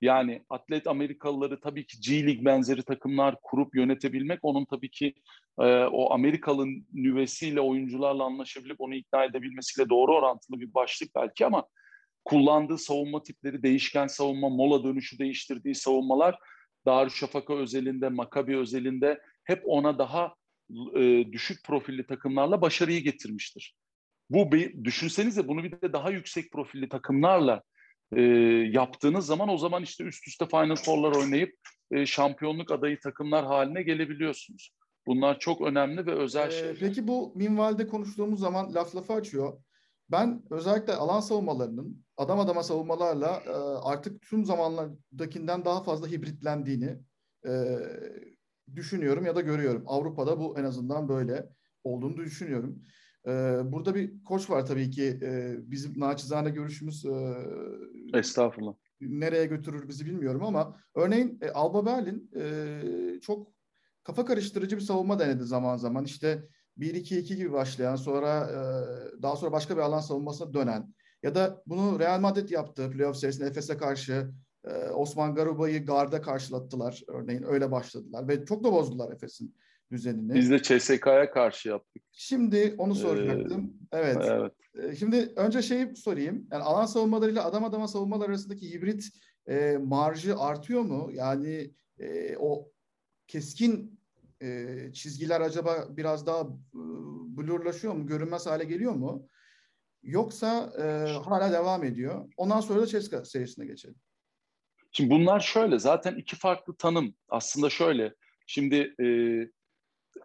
Yani atlet Amerikalıları tabii ki G League benzeri takımlar kurup yönetebilmek onun tabii ki e, o Amerikalı nüvesiyle oyuncularla anlaşabilip onu ikna edebilmesiyle doğru orantılı bir başlık belki ama kullandığı savunma tipleri değişken savunma, mola dönüşü değiştirdiği savunmalar Darüşşafaka özelinde, Makabi özelinde hep ona daha e, düşük profilli takımlarla başarıyı getirmiştir. Bu bir, düşünsenize bunu bir de daha yüksek profilli takımlarla e, yaptığınız zaman o zaman işte üst üste Final Four'lar oynayıp e, şampiyonluk adayı takımlar haline gelebiliyorsunuz. Bunlar çok önemli ve özel ee, şeyler. Peki bu minvalde konuştuğumuz zaman laf lafı açıyor. Ben özellikle alan savunmalarının adam adama savunmalarla e, artık tüm zamanlardakinden daha fazla hibritlendiğini e, düşünüyorum ya da görüyorum. Avrupa'da bu en azından böyle olduğunu düşünüyorum. Ee, burada bir koç var tabii ki. Ee, bizim naçizane görüşümüz e, Estağfurullah. nereye götürür bizi bilmiyorum ama örneğin e, Alba Berlin e, çok kafa karıştırıcı bir savunma denedi zaman zaman. İşte 1-2-2 gibi başlayan sonra daha sonra başka bir alan savunmasına dönen ya da bunu Real Madrid yaptı playoff serisinde Efes'e karşı Osman Garuba'yı garda karşılattılar örneğin öyle başladılar ve çok da bozdular Efes'in düzenini. Biz de CSK'ya karşı yaptık. Şimdi onu soracaktım. Ee, evet. evet. Ee, şimdi önce şeyi sorayım. Yani alan savunmalarıyla adam adama savunmalar arasındaki hibrit e, marjı artıyor mu? Yani e, o keskin e, çizgiler acaba biraz daha e, blurlaşıyor mu? Görünmez hale geliyor mu? Yoksa e, hala devam ediyor. Ondan sonra da Ceska serisine geçelim. Şimdi bunlar şöyle. Zaten iki farklı tanım. Aslında şöyle. Şimdi e,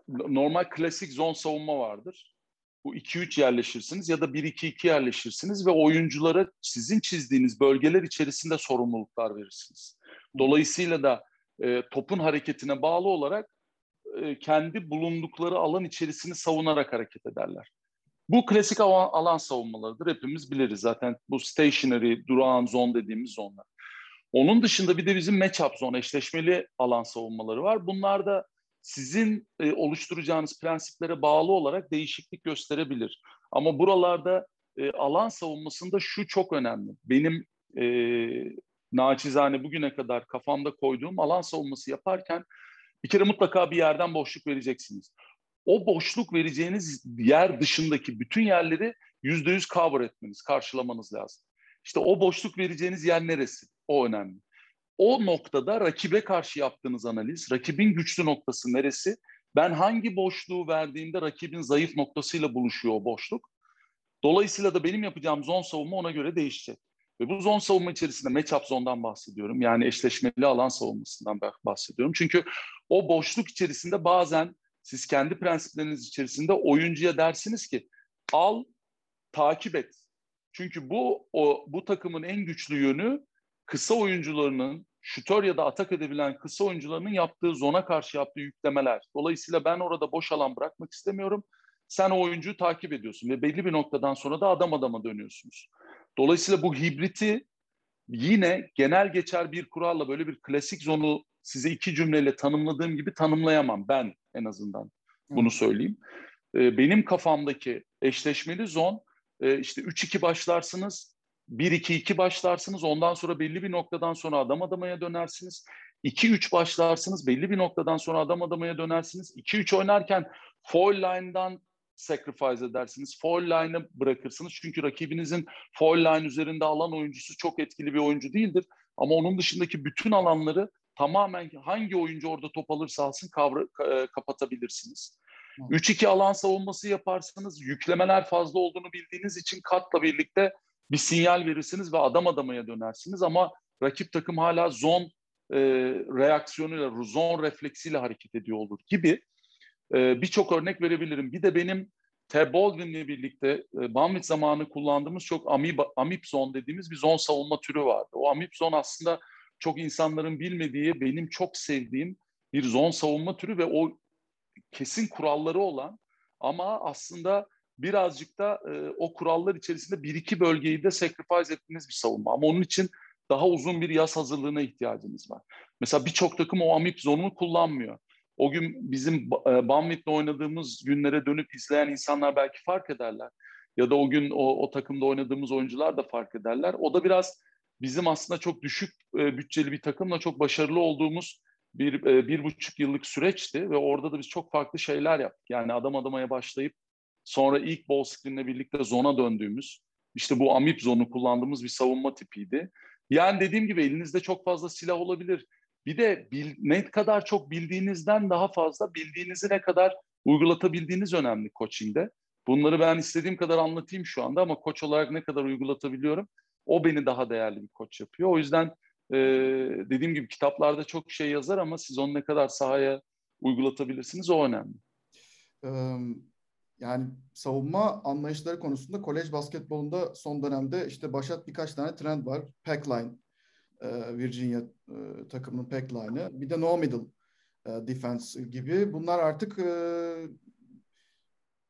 normal klasik zon savunma vardır. Bu 2-3 yerleşirsiniz ya da 1-2-2 yerleşirsiniz ve oyunculara sizin çizdiğiniz bölgeler içerisinde sorumluluklar verirsiniz. Dolayısıyla da e, topun hareketine bağlı olarak e, kendi bulundukları alan içerisini savunarak hareket ederler. Bu klasik alan, alan savunmalarıdır. Hepimiz biliriz zaten. Bu stationary, durağan zon dediğimiz zonlar. Onun dışında bir de bizim matchup zone, eşleşmeli alan savunmaları var. Bunlar da sizin e, oluşturacağınız prensiplere bağlı olarak değişiklik gösterebilir. Ama buralarda e, alan savunmasında şu çok önemli. Benim e, naçizane bugüne kadar kafamda koyduğum alan savunması yaparken bir kere mutlaka bir yerden boşluk vereceksiniz. O boşluk vereceğiniz yer dışındaki bütün yerleri yüzde yüz cover etmeniz, karşılamanız lazım. İşte o boşluk vereceğiniz yer neresi? O önemli o noktada rakibe karşı yaptığınız analiz, rakibin güçlü noktası neresi? Ben hangi boşluğu verdiğimde rakibin zayıf noktasıyla buluşuyor o boşluk. Dolayısıyla da benim yapacağım zon savunma ona göre değişecek. Ve bu zon savunma içerisinde matchup zondan bahsediyorum. Yani eşleşmeli alan savunmasından bahsediyorum. Çünkü o boşluk içerisinde bazen siz kendi prensipleriniz içerisinde oyuncuya dersiniz ki al, takip et. Çünkü bu o bu takımın en güçlü yönü kısa oyuncularının şutör ya da atak edebilen kısa oyuncularının yaptığı zona karşı yaptığı yüklemeler. Dolayısıyla ben orada boş alan bırakmak istemiyorum. Sen o oyuncuyu takip ediyorsun ve belli bir noktadan sonra da adam adama dönüyorsunuz. Dolayısıyla bu hibriti yine genel geçer bir kuralla böyle bir klasik zonu size iki cümleyle tanımladığım gibi tanımlayamam ben en azından. Bunu söyleyeyim. Ee, benim kafamdaki eşleşmeli zon e, işte 3-2 başlarsınız 1-2-2 başlarsınız. Ondan sonra belli bir noktadan sonra adam adamaya dönersiniz. 2-3 başlarsınız. Belli bir noktadan sonra adam adamaya dönersiniz. 2-3 oynarken foul line'dan sacrifice edersiniz. Foul line'ı bırakırsınız. Çünkü rakibinizin foul line üzerinde alan oyuncusu çok etkili bir oyuncu değildir. Ama onun dışındaki bütün alanları tamamen hangi oyuncu orada top alırsa alsın kavra, e, kapatabilirsiniz. 3-2 alan savunması yaparsanız yüklemeler fazla olduğunu bildiğiniz için katla birlikte bir sinyal verirsiniz ve adam adamaya dönersiniz ama rakip takım hala zon e, reaksiyonuyla, zon refleksiyle hareket ediyor olur gibi. E, Birçok örnek verebilirim. Bir de benim Ted Baldwin'le birlikte e, Banvit zamanı kullandığımız çok amip, amip zone dediğimiz bir zon savunma türü vardı. O amip zone aslında çok insanların bilmediği, benim çok sevdiğim bir zon savunma türü ve o kesin kuralları olan ama aslında birazcık da e, o kurallar içerisinde bir iki bölgeyi de sacrifice ettiğiniz bir savunma. Ama onun için daha uzun bir yaz hazırlığına ihtiyacınız var. Mesela birçok takım o amip zonunu kullanmıyor. O gün bizim e, Banvit'le oynadığımız günlere dönüp izleyen insanlar belki fark ederler. Ya da o gün o, o takımda oynadığımız oyuncular da fark ederler. O da biraz bizim aslında çok düşük e, bütçeli bir takımla çok başarılı olduğumuz bir, e, bir buçuk yıllık süreçti. Ve orada da biz çok farklı şeyler yaptık. Yani adam adamaya başlayıp sonra ilk ball screen'le birlikte zona döndüğümüz, işte bu amip zonu kullandığımız bir savunma tipiydi. Yani dediğim gibi elinizde çok fazla silah olabilir. Bir de bil, ne kadar çok bildiğinizden daha fazla bildiğinizi ne kadar uygulatabildiğiniz önemli coaching'de. Bunları ben istediğim kadar anlatayım şu anda ama koç olarak ne kadar uygulatabiliyorum o beni daha değerli bir koç yapıyor. O yüzden e, dediğim gibi kitaplarda çok şey yazar ama siz onu ne kadar sahaya uygulatabilirsiniz o önemli. Yani savunma anlayışları konusunda kolej basketbolunda son dönemde işte başat birkaç tane trend var. Packline, Virginia takımının packline'ı. Bir de no middle defense gibi. Bunlar artık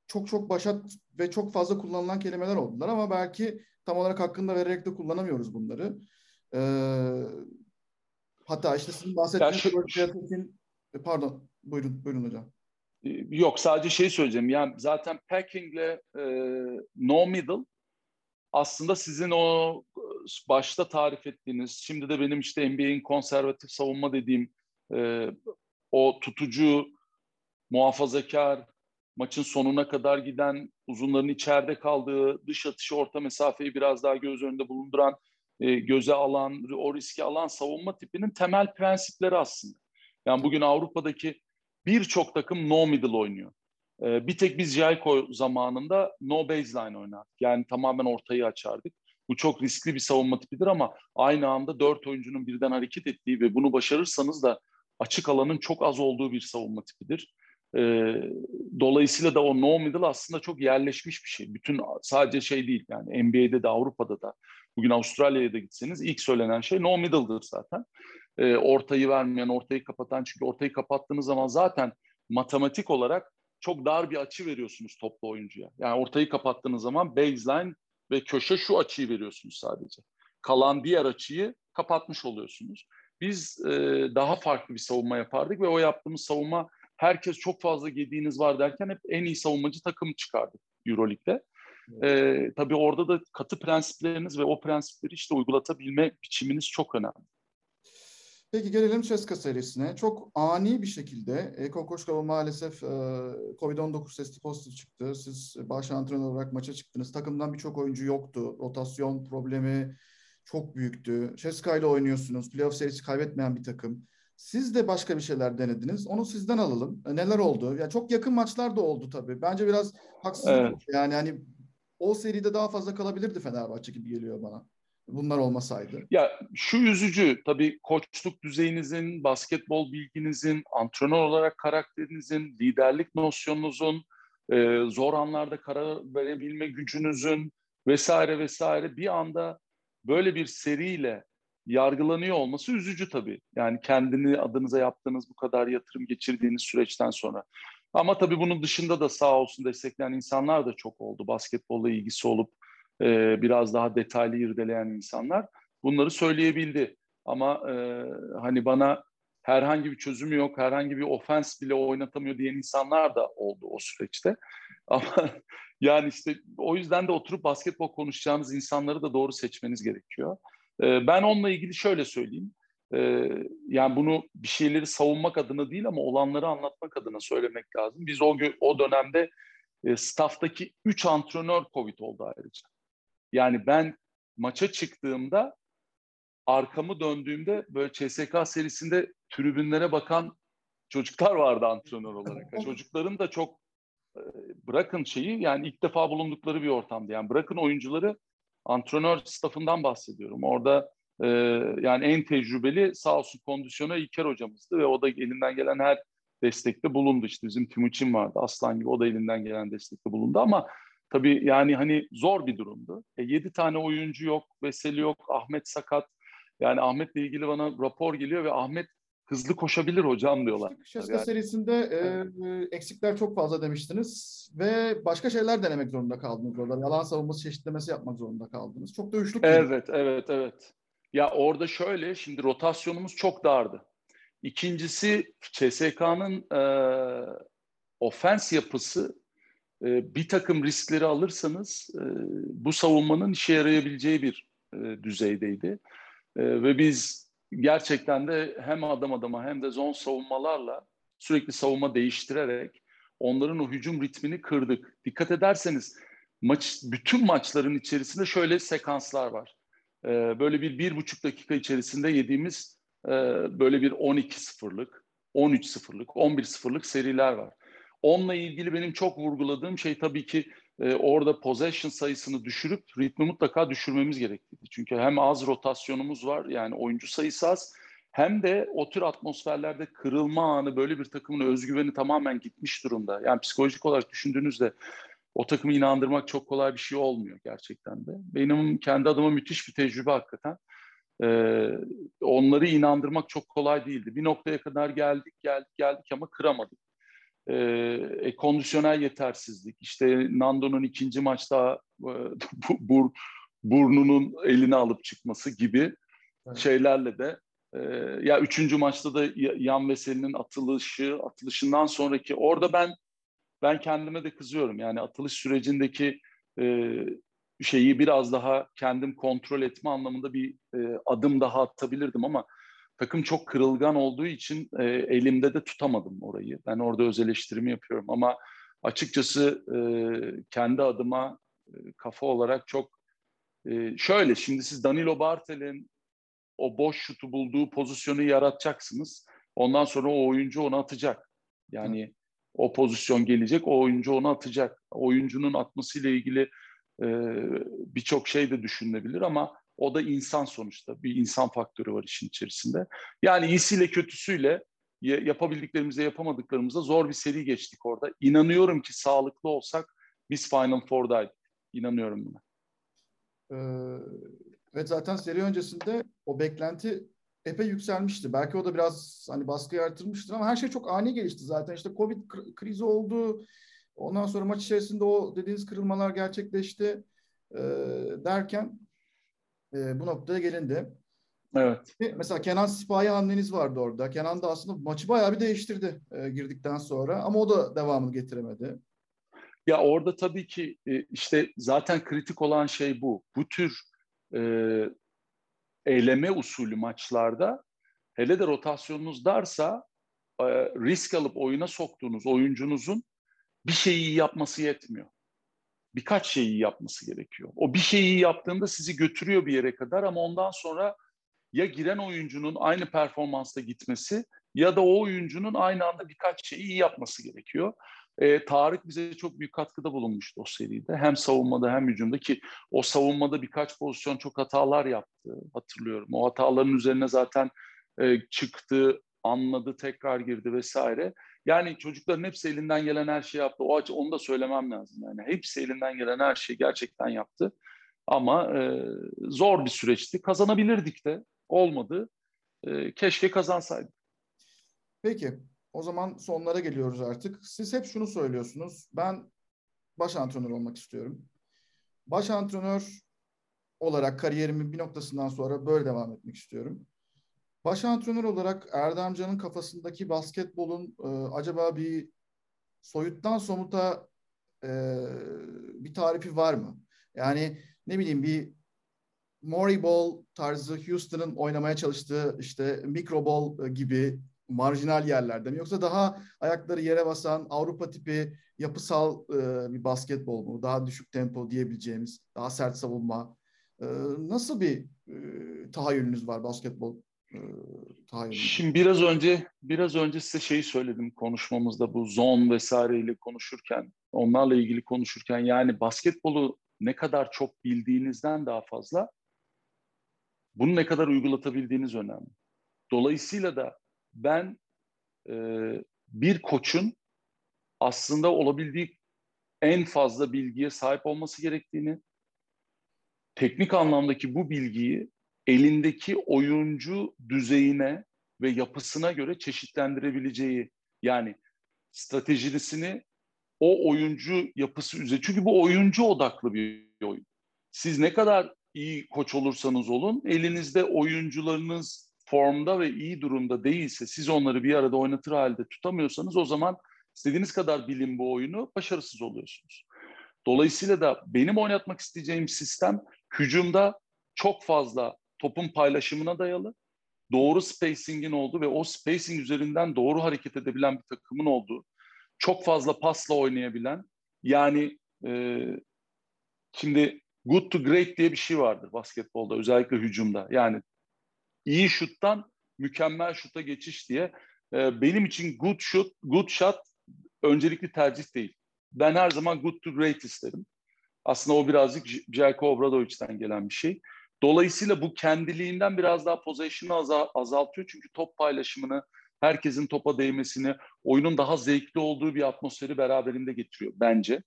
çok çok başat ve çok fazla kullanılan kelimeler oldular ama belki tam olarak hakkında vererek de kullanamıyoruz bunları. Hatta işte sizin bahsettiğiniz şu... pardon buyurun buyurun hocam. Yok sadece şey söyleyeceğim. Yani zaten Packing'le e, No Middle aslında sizin o başta tarif ettiğiniz, şimdi de benim işte NBA'in konservatif savunma dediğim e, o tutucu, muhafazakar, maçın sonuna kadar giden, uzunların içeride kaldığı, dış atışı orta mesafeyi biraz daha göz önünde bulunduran, e, göze alan, o riski alan savunma tipinin temel prensipleri aslında. Yani bugün Avrupa'daki birçok takım no middle oynuyor. Ee, bir tek biz Jelko zamanında no baseline oynardık. Yani tamamen ortayı açardık. Bu çok riskli bir savunma tipidir ama aynı anda dört oyuncunun birden hareket ettiği ve bunu başarırsanız da açık alanın çok az olduğu bir savunma tipidir. Ee, dolayısıyla da o no middle aslında çok yerleşmiş bir şey. Bütün sadece şey değil yani NBA'de de Avrupa'da da bugün Avustralya'ya da gitseniz ilk söylenen şey no middle'dır zaten e, ortayı vermeyen, ortayı kapatan. Çünkü ortayı kapattığınız zaman zaten matematik olarak çok dar bir açı veriyorsunuz toplu oyuncuya. Yani ortayı kapattığınız zaman baseline ve köşe şu açıyı veriyorsunuz sadece. Kalan diğer açıyı kapatmış oluyorsunuz. Biz e, daha farklı bir savunma yapardık ve o yaptığımız savunma herkes çok fazla yediğiniz var derken hep en iyi savunmacı takım çıkardı Euroleague'de. Evet. E, tabii orada da katı prensipleriniz ve o prensipleri işte uygulatabilme biçiminiz çok önemli. Peki gelelim Ceska serisine. Çok ani bir şekilde Eko Koşkova maalesef e, Covid-19 testi pozitif çıktı. Siz baş antrenör olarak maça çıktınız. Takımdan birçok oyuncu yoktu. Rotasyon problemi çok büyüktü. Ceska ile oynuyorsunuz. Playoff serisi kaybetmeyen bir takım. Siz de başka bir şeyler denediniz. Onu sizden alalım. E, neler oldu? Ya çok yakın maçlar da oldu tabii. Bence biraz haksızlık evet. yani hani o seride daha fazla kalabilirdi Fenerbahçe gibi geliyor bana bunlar olmasaydı? Ya şu üzücü tabii koçluk düzeyinizin, basketbol bilginizin, antrenör olarak karakterinizin, liderlik nosyonunuzun, e, zor anlarda karar verebilme gücünüzün vesaire vesaire bir anda böyle bir seriyle yargılanıyor olması üzücü tabii. Yani kendini adınıza yaptığınız bu kadar yatırım geçirdiğiniz süreçten sonra. Ama tabii bunun dışında da sağ olsun destekleyen insanlar da çok oldu. Basketbolla ilgisi olup e, biraz daha detaylı irdeleyen insanlar bunları söyleyebildi. Ama e, hani bana herhangi bir çözümü yok, herhangi bir ofens bile oynatamıyor diyen insanlar da oldu o süreçte. Ama yani işte o yüzden de oturup basketbol konuşacağınız insanları da doğru seçmeniz gerekiyor. E, ben onunla ilgili şöyle söyleyeyim. E, yani bunu bir şeyleri savunmak adına değil ama olanları anlatmak adına söylemek lazım. Biz o o dönemde e, staff'taki 3 antrenör Covid oldu ayrıca. Yani ben maça çıktığımda arkamı döndüğümde böyle CSK serisinde tribünlere bakan çocuklar vardı antrenör olarak. Çocukların da çok e, bırakın şeyi yani ilk defa bulundukları bir ortamda. Yani bırakın oyuncuları antrenör staffından bahsediyorum. Orada e, yani en tecrübeli sağ olsun kondisyona İlker hocamızdı ve o da elinden gelen her destekte bulundu. İşte bizim Timuçin vardı, Aslan gibi o da elinden gelen destekte bulundu ama tabii yani hani zor bir durumdu. E, 7 tane oyuncu yok, Veseli yok, Ahmet sakat. Yani Ahmet'le ilgili bana rapor geliyor ve Ahmet hızlı koşabilir hocam diyorlar. Şaşka yani. serisinde e, eksikler çok fazla demiştiniz ve başka şeyler denemek zorunda kaldınız orada. Yalan savunması çeşitlemesi yapmak zorunda kaldınız. Çok da üçlük Evet, evet, evet. Ya orada şöyle, şimdi rotasyonumuz çok dardı. İkincisi CSK'nın e, ofens yapısı e, bir takım riskleri alırsanız e, bu savunmanın işe yarayabileceği bir e, düzeydeydi. E, ve biz gerçekten de hem adam adama hem de zon savunmalarla sürekli savunma değiştirerek onların o hücum ritmini kırdık. Dikkat ederseniz maç bütün maçların içerisinde şöyle sekanslar var. Ee, böyle bir bir buçuk dakika içerisinde yediğimiz böyle bir 12-0'lık, 13-0'lık, 11-0'lık seriler var. Onunla ilgili benim çok vurguladığım şey tabii ki e, orada possession sayısını düşürüp ritmi mutlaka düşürmemiz gerektiği. Çünkü hem az rotasyonumuz var yani oyuncu sayısı az hem de o tür atmosferlerde kırılma anı böyle bir takımın özgüveni tamamen gitmiş durumda. Yani psikolojik olarak düşündüğünüzde o takımı inandırmak çok kolay bir şey olmuyor gerçekten de. Benim kendi adıma müthiş bir tecrübe hakikaten. Ee, onları inandırmak çok kolay değildi. Bir noktaya kadar geldik, geldik, geldik ama kıramadık. Ee, e, kondisyonel yetersizlik, işte Nando'nun ikinci maçta e, bur, burnunun elini alıp çıkması gibi evet. şeylerle de e, ya üçüncü maçta da Yan Veseli'nin atılışı, atılışından sonraki orada ben ben kendime de kızıyorum. Yani atılış sürecindeki e, şeyi biraz daha kendim kontrol etme anlamında bir e, adım daha atabilirdim ama takım çok kırılgan olduğu için e, elimde de tutamadım orayı. Ben orada öz eleştirimi yapıyorum ama açıkçası e, kendi adıma e, kafa olarak çok e, şöyle şimdi siz Danilo Bartel'in o boş şutu bulduğu pozisyonu yaratacaksınız. Ondan sonra o oyuncu onu atacak. Yani o pozisyon gelecek, o oyuncu onu atacak. Oyuncunun atmasıyla ilgili e, birçok şey de düşünülebilir ama o da insan sonuçta. Bir insan faktörü var işin içerisinde. Yani iyisiyle kötüsüyle yapabildiklerimizle yapamadıklarımızla zor bir seri geçtik orada. İnanıyorum ki sağlıklı olsak biz Final Four'daydık. İnanıyorum buna. Ee, evet zaten seri öncesinde o beklenti epey yükselmişti. Belki o da biraz hani baskıyı artırmıştır ama her şey çok ani gelişti zaten. İşte Covid krizi oldu. Ondan sonra maç içerisinde o dediğiniz kırılmalar gerçekleşti e, derken e, bu noktaya gelindi. Evet. Mesela Kenan Sipahi hamleniz vardı orada. Kenan da aslında maçı bayağı bir değiştirdi e, girdikten sonra ama o da devamını getiremedi. Ya orada tabii ki e, işte zaten kritik olan şey bu. Bu tür e, eleme usulü maçlarda hele de rotasyonunuz darsa e, risk alıp oyuna soktuğunuz oyuncunuzun bir şeyi yapması yetmiyor. Birkaç şeyi yapması gerekiyor. O bir şeyi yaptığında sizi götürüyor bir yere kadar ama ondan sonra ya giren oyuncunun aynı performansta gitmesi ya da o oyuncunun aynı anda birkaç şeyi iyi yapması gerekiyor. E, Tarık bize çok büyük katkıda bulunmuştu o seride. Hem savunmada hem hücumda ki o savunmada birkaç pozisyon çok hatalar yaptı hatırlıyorum. O hataların üzerine zaten e, çıktı, anladı, tekrar girdi vesaire. Yani çocukların hepsi elinden gelen her şeyi yaptı. O açı onu da söylemem lazım. Yani hepsi elinden gelen her şeyi gerçekten yaptı. Ama e, zor bir süreçti. Kazanabilirdik de. Olmadı. E, keşke kazansaydık. Peki. O zaman sonlara geliyoruz artık. Siz hep şunu söylüyorsunuz. Ben baş antrenör olmak istiyorum. Baş antrenör olarak kariyerimin bir noktasından sonra böyle devam etmek istiyorum. Baş antrenör olarak Erdemcan'ın kafasındaki basketbolun e, acaba bir soyuttan somuta e, bir tarifi var mı? Yani ne bileyim bir Murray Ball tarzı Houston'ın oynamaya çalıştığı işte micro ball gibi marjinal yerlerde mi yoksa daha ayakları yere basan Avrupa tipi yapısal e, bir basketbol mu? Daha düşük tempo diyebileceğimiz, daha sert savunma. E, nasıl bir e, tahayyülünüz var basketbol e, tahayyülünüz? Şimdi biraz önce biraz önce size şeyi söyledim konuşmamızda bu zon vesaireyle konuşurken, onlarla ilgili konuşurken yani basketbolu ne kadar çok bildiğinizden daha fazla bunu ne kadar uygulatabildiğiniz önemli. Dolayısıyla da ben e, bir koçun aslında olabildiği en fazla bilgiye sahip olması gerektiğini, teknik anlamdaki bu bilgiyi elindeki oyuncu düzeyine ve yapısına göre çeşitlendirebileceği yani stratejisini o oyuncu yapısı üzerine. Çünkü bu oyuncu odaklı bir oyun. Siz ne kadar iyi koç olursanız olun, elinizde oyuncularınız formda ve iyi durumda değilse, siz onları bir arada oynatır halde tutamıyorsanız o zaman istediğiniz kadar bilin bu oyunu, başarısız oluyorsunuz. Dolayısıyla da benim oynatmak isteyeceğim sistem hücumda çok fazla topun paylaşımına dayalı, doğru spacing'in olduğu ve o spacing üzerinden doğru hareket edebilen bir takımın olduğu, çok fazla pasla oynayabilen, yani e, şimdi good to great diye bir şey vardır basketbolda, özellikle hücumda. Yani iyi şuttan mükemmel şuta geçiş diye. E, benim için good shot, good shot öncelikli tercih değil. Ben her zaman good to great isterim. Aslında o birazcık Jelko Obradovic'den gelen bir şey. Dolayısıyla bu kendiliğinden biraz daha possession'ı azaltıyor. Çünkü top paylaşımını, herkesin topa değmesini, oyunun daha zevkli olduğu bir atmosferi beraberinde getiriyor bence.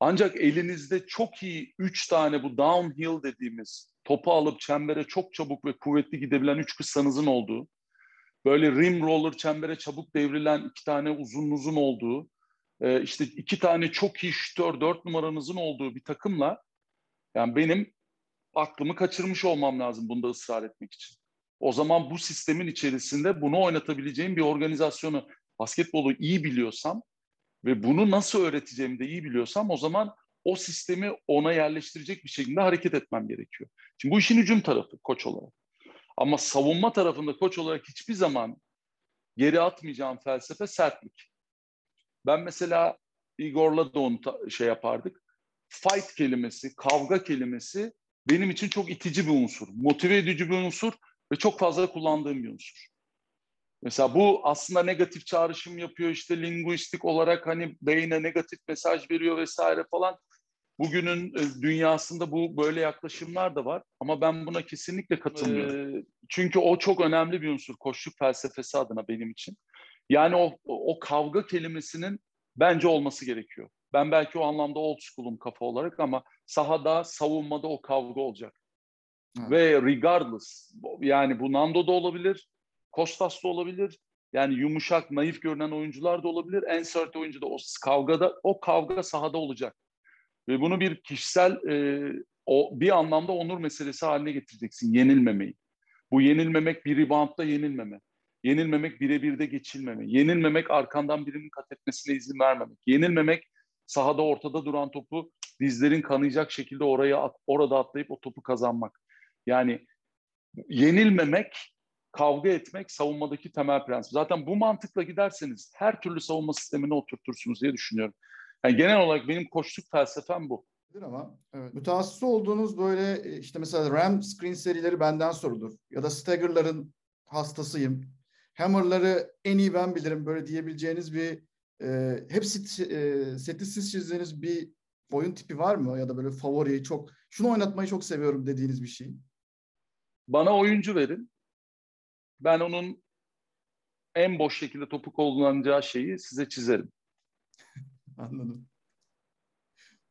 Ancak elinizde çok iyi üç tane bu downhill dediğimiz topu alıp çembere çok çabuk ve kuvvetli gidebilen üç kıssanızın olduğu, böyle rim roller çembere çabuk devrilen iki tane uzun uzun olduğu, e, işte iki tane çok iyi şütör dört numaranızın olduğu bir takımla yani benim aklımı kaçırmış olmam lazım bunda ısrar etmek için. O zaman bu sistemin içerisinde bunu oynatabileceğim bir organizasyonu, basketbolu iyi biliyorsam ve bunu nasıl öğreteceğimi de iyi biliyorsam o zaman o sistemi ona yerleştirecek bir şekilde hareket etmem gerekiyor. Şimdi bu işin hücum tarafı koç olarak. Ama savunma tarafında koç olarak hiçbir zaman geri atmayacağım felsefe sertlik. Ben mesela Igor'la da onu şey yapardık. Fight kelimesi, kavga kelimesi benim için çok itici bir unsur, motive edici bir unsur ve çok fazla kullandığım bir unsur. Mesela bu aslında negatif çağrışım yapıyor işte linguistik olarak hani beyne negatif mesaj veriyor vesaire falan. Bugünün e, dünyasında bu böyle yaklaşımlar da var ama ben buna kesinlikle katılmıyorum. Ee, çünkü o çok önemli bir unsur koşluk felsefesi adına benim için. Yani o, o kavga kelimesinin bence olması gerekiyor. Ben belki o anlamda old school'um kafa olarak ama sahada, savunmada o kavga olacak. Evet. Ve regardless, yani bu Nando da olabilir, Kostas da olabilir. Yani yumuşak, naif görünen oyuncular da olabilir. En sert oyuncu da o kavgada, o kavga sahada olacak. Ve bunu bir kişisel, e, o bir anlamda onur meselesi haline getireceksin, yenilmemeyi. Bu yenilmemek bir reboundda yenilmeme. Yenilmemek birebirde geçilmeme. Yenilmemek arkandan birinin kat etmesine izin vermemek. Yenilmemek sahada ortada duran topu dizlerin kanayacak şekilde oraya at, orada atlayıp o topu kazanmak. Yani yenilmemek, kavga etmek savunmadaki temel prensip. Zaten bu mantıkla giderseniz her türlü savunma sistemine oturtursunuz diye düşünüyorum. Yani genel olarak benim koştuk felsefem bu. Ama evet. mütehassıs olduğunuz böyle e, işte mesela RAM screen serileri benden sorulur. Ya da Stagger'ların hastasıyım. Hammer'ları en iyi ben bilirim böyle diyebileceğiniz bir e, hepsi e, seti siz çizdiğiniz bir oyun tipi var mı? Ya da böyle favori çok şunu oynatmayı çok seviyorum dediğiniz bir şey. Bana oyuncu verin. Ben onun en boş şekilde topu kullanacağı şeyi size çizerim. Anladım.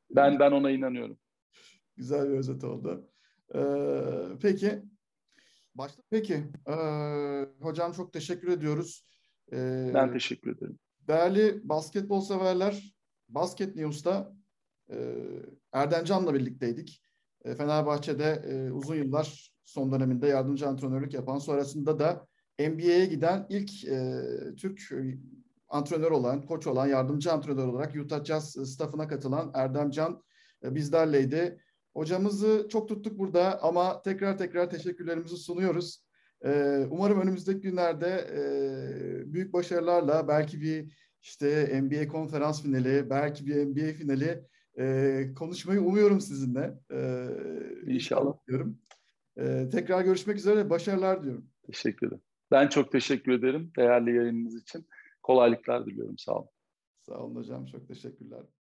Ben ben ona inanıyorum. Güzel bir özet oldu. Ee, peki. Başta peki. Ee, hocam çok teşekkür ediyoruz. Ee, ben teşekkür ederim. Değerli basketbol severler, Basket News'ta e, Erdem Can'la birlikteydik. E, Fenerbahçe'de e, uzun yıllar son döneminde yardımcı antrenörlük yapan, sonrasında da NBA'ye giden ilk e, Türk antrenör olan, koç olan, yardımcı antrenör olarak Utah Jazz staffına katılan Erdem Can e, bizlerleydi. Hocamızı çok tuttuk burada ama tekrar tekrar teşekkürlerimizi sunuyoruz. E, umarım önümüzdeki günlerde e, büyük başarılarla belki bir işte NBA konferans finali, belki bir NBA finali e, konuşmayı umuyorum sizinle. E, İnşallah. Diyorum. E, tekrar görüşmek üzere. Başarılar diyorum. Teşekkür ederim. Ben çok teşekkür ederim değerli yayınınız için. Kolaylıklar diliyorum. Sağ olun. Sağ olun hocam. Çok teşekkürler.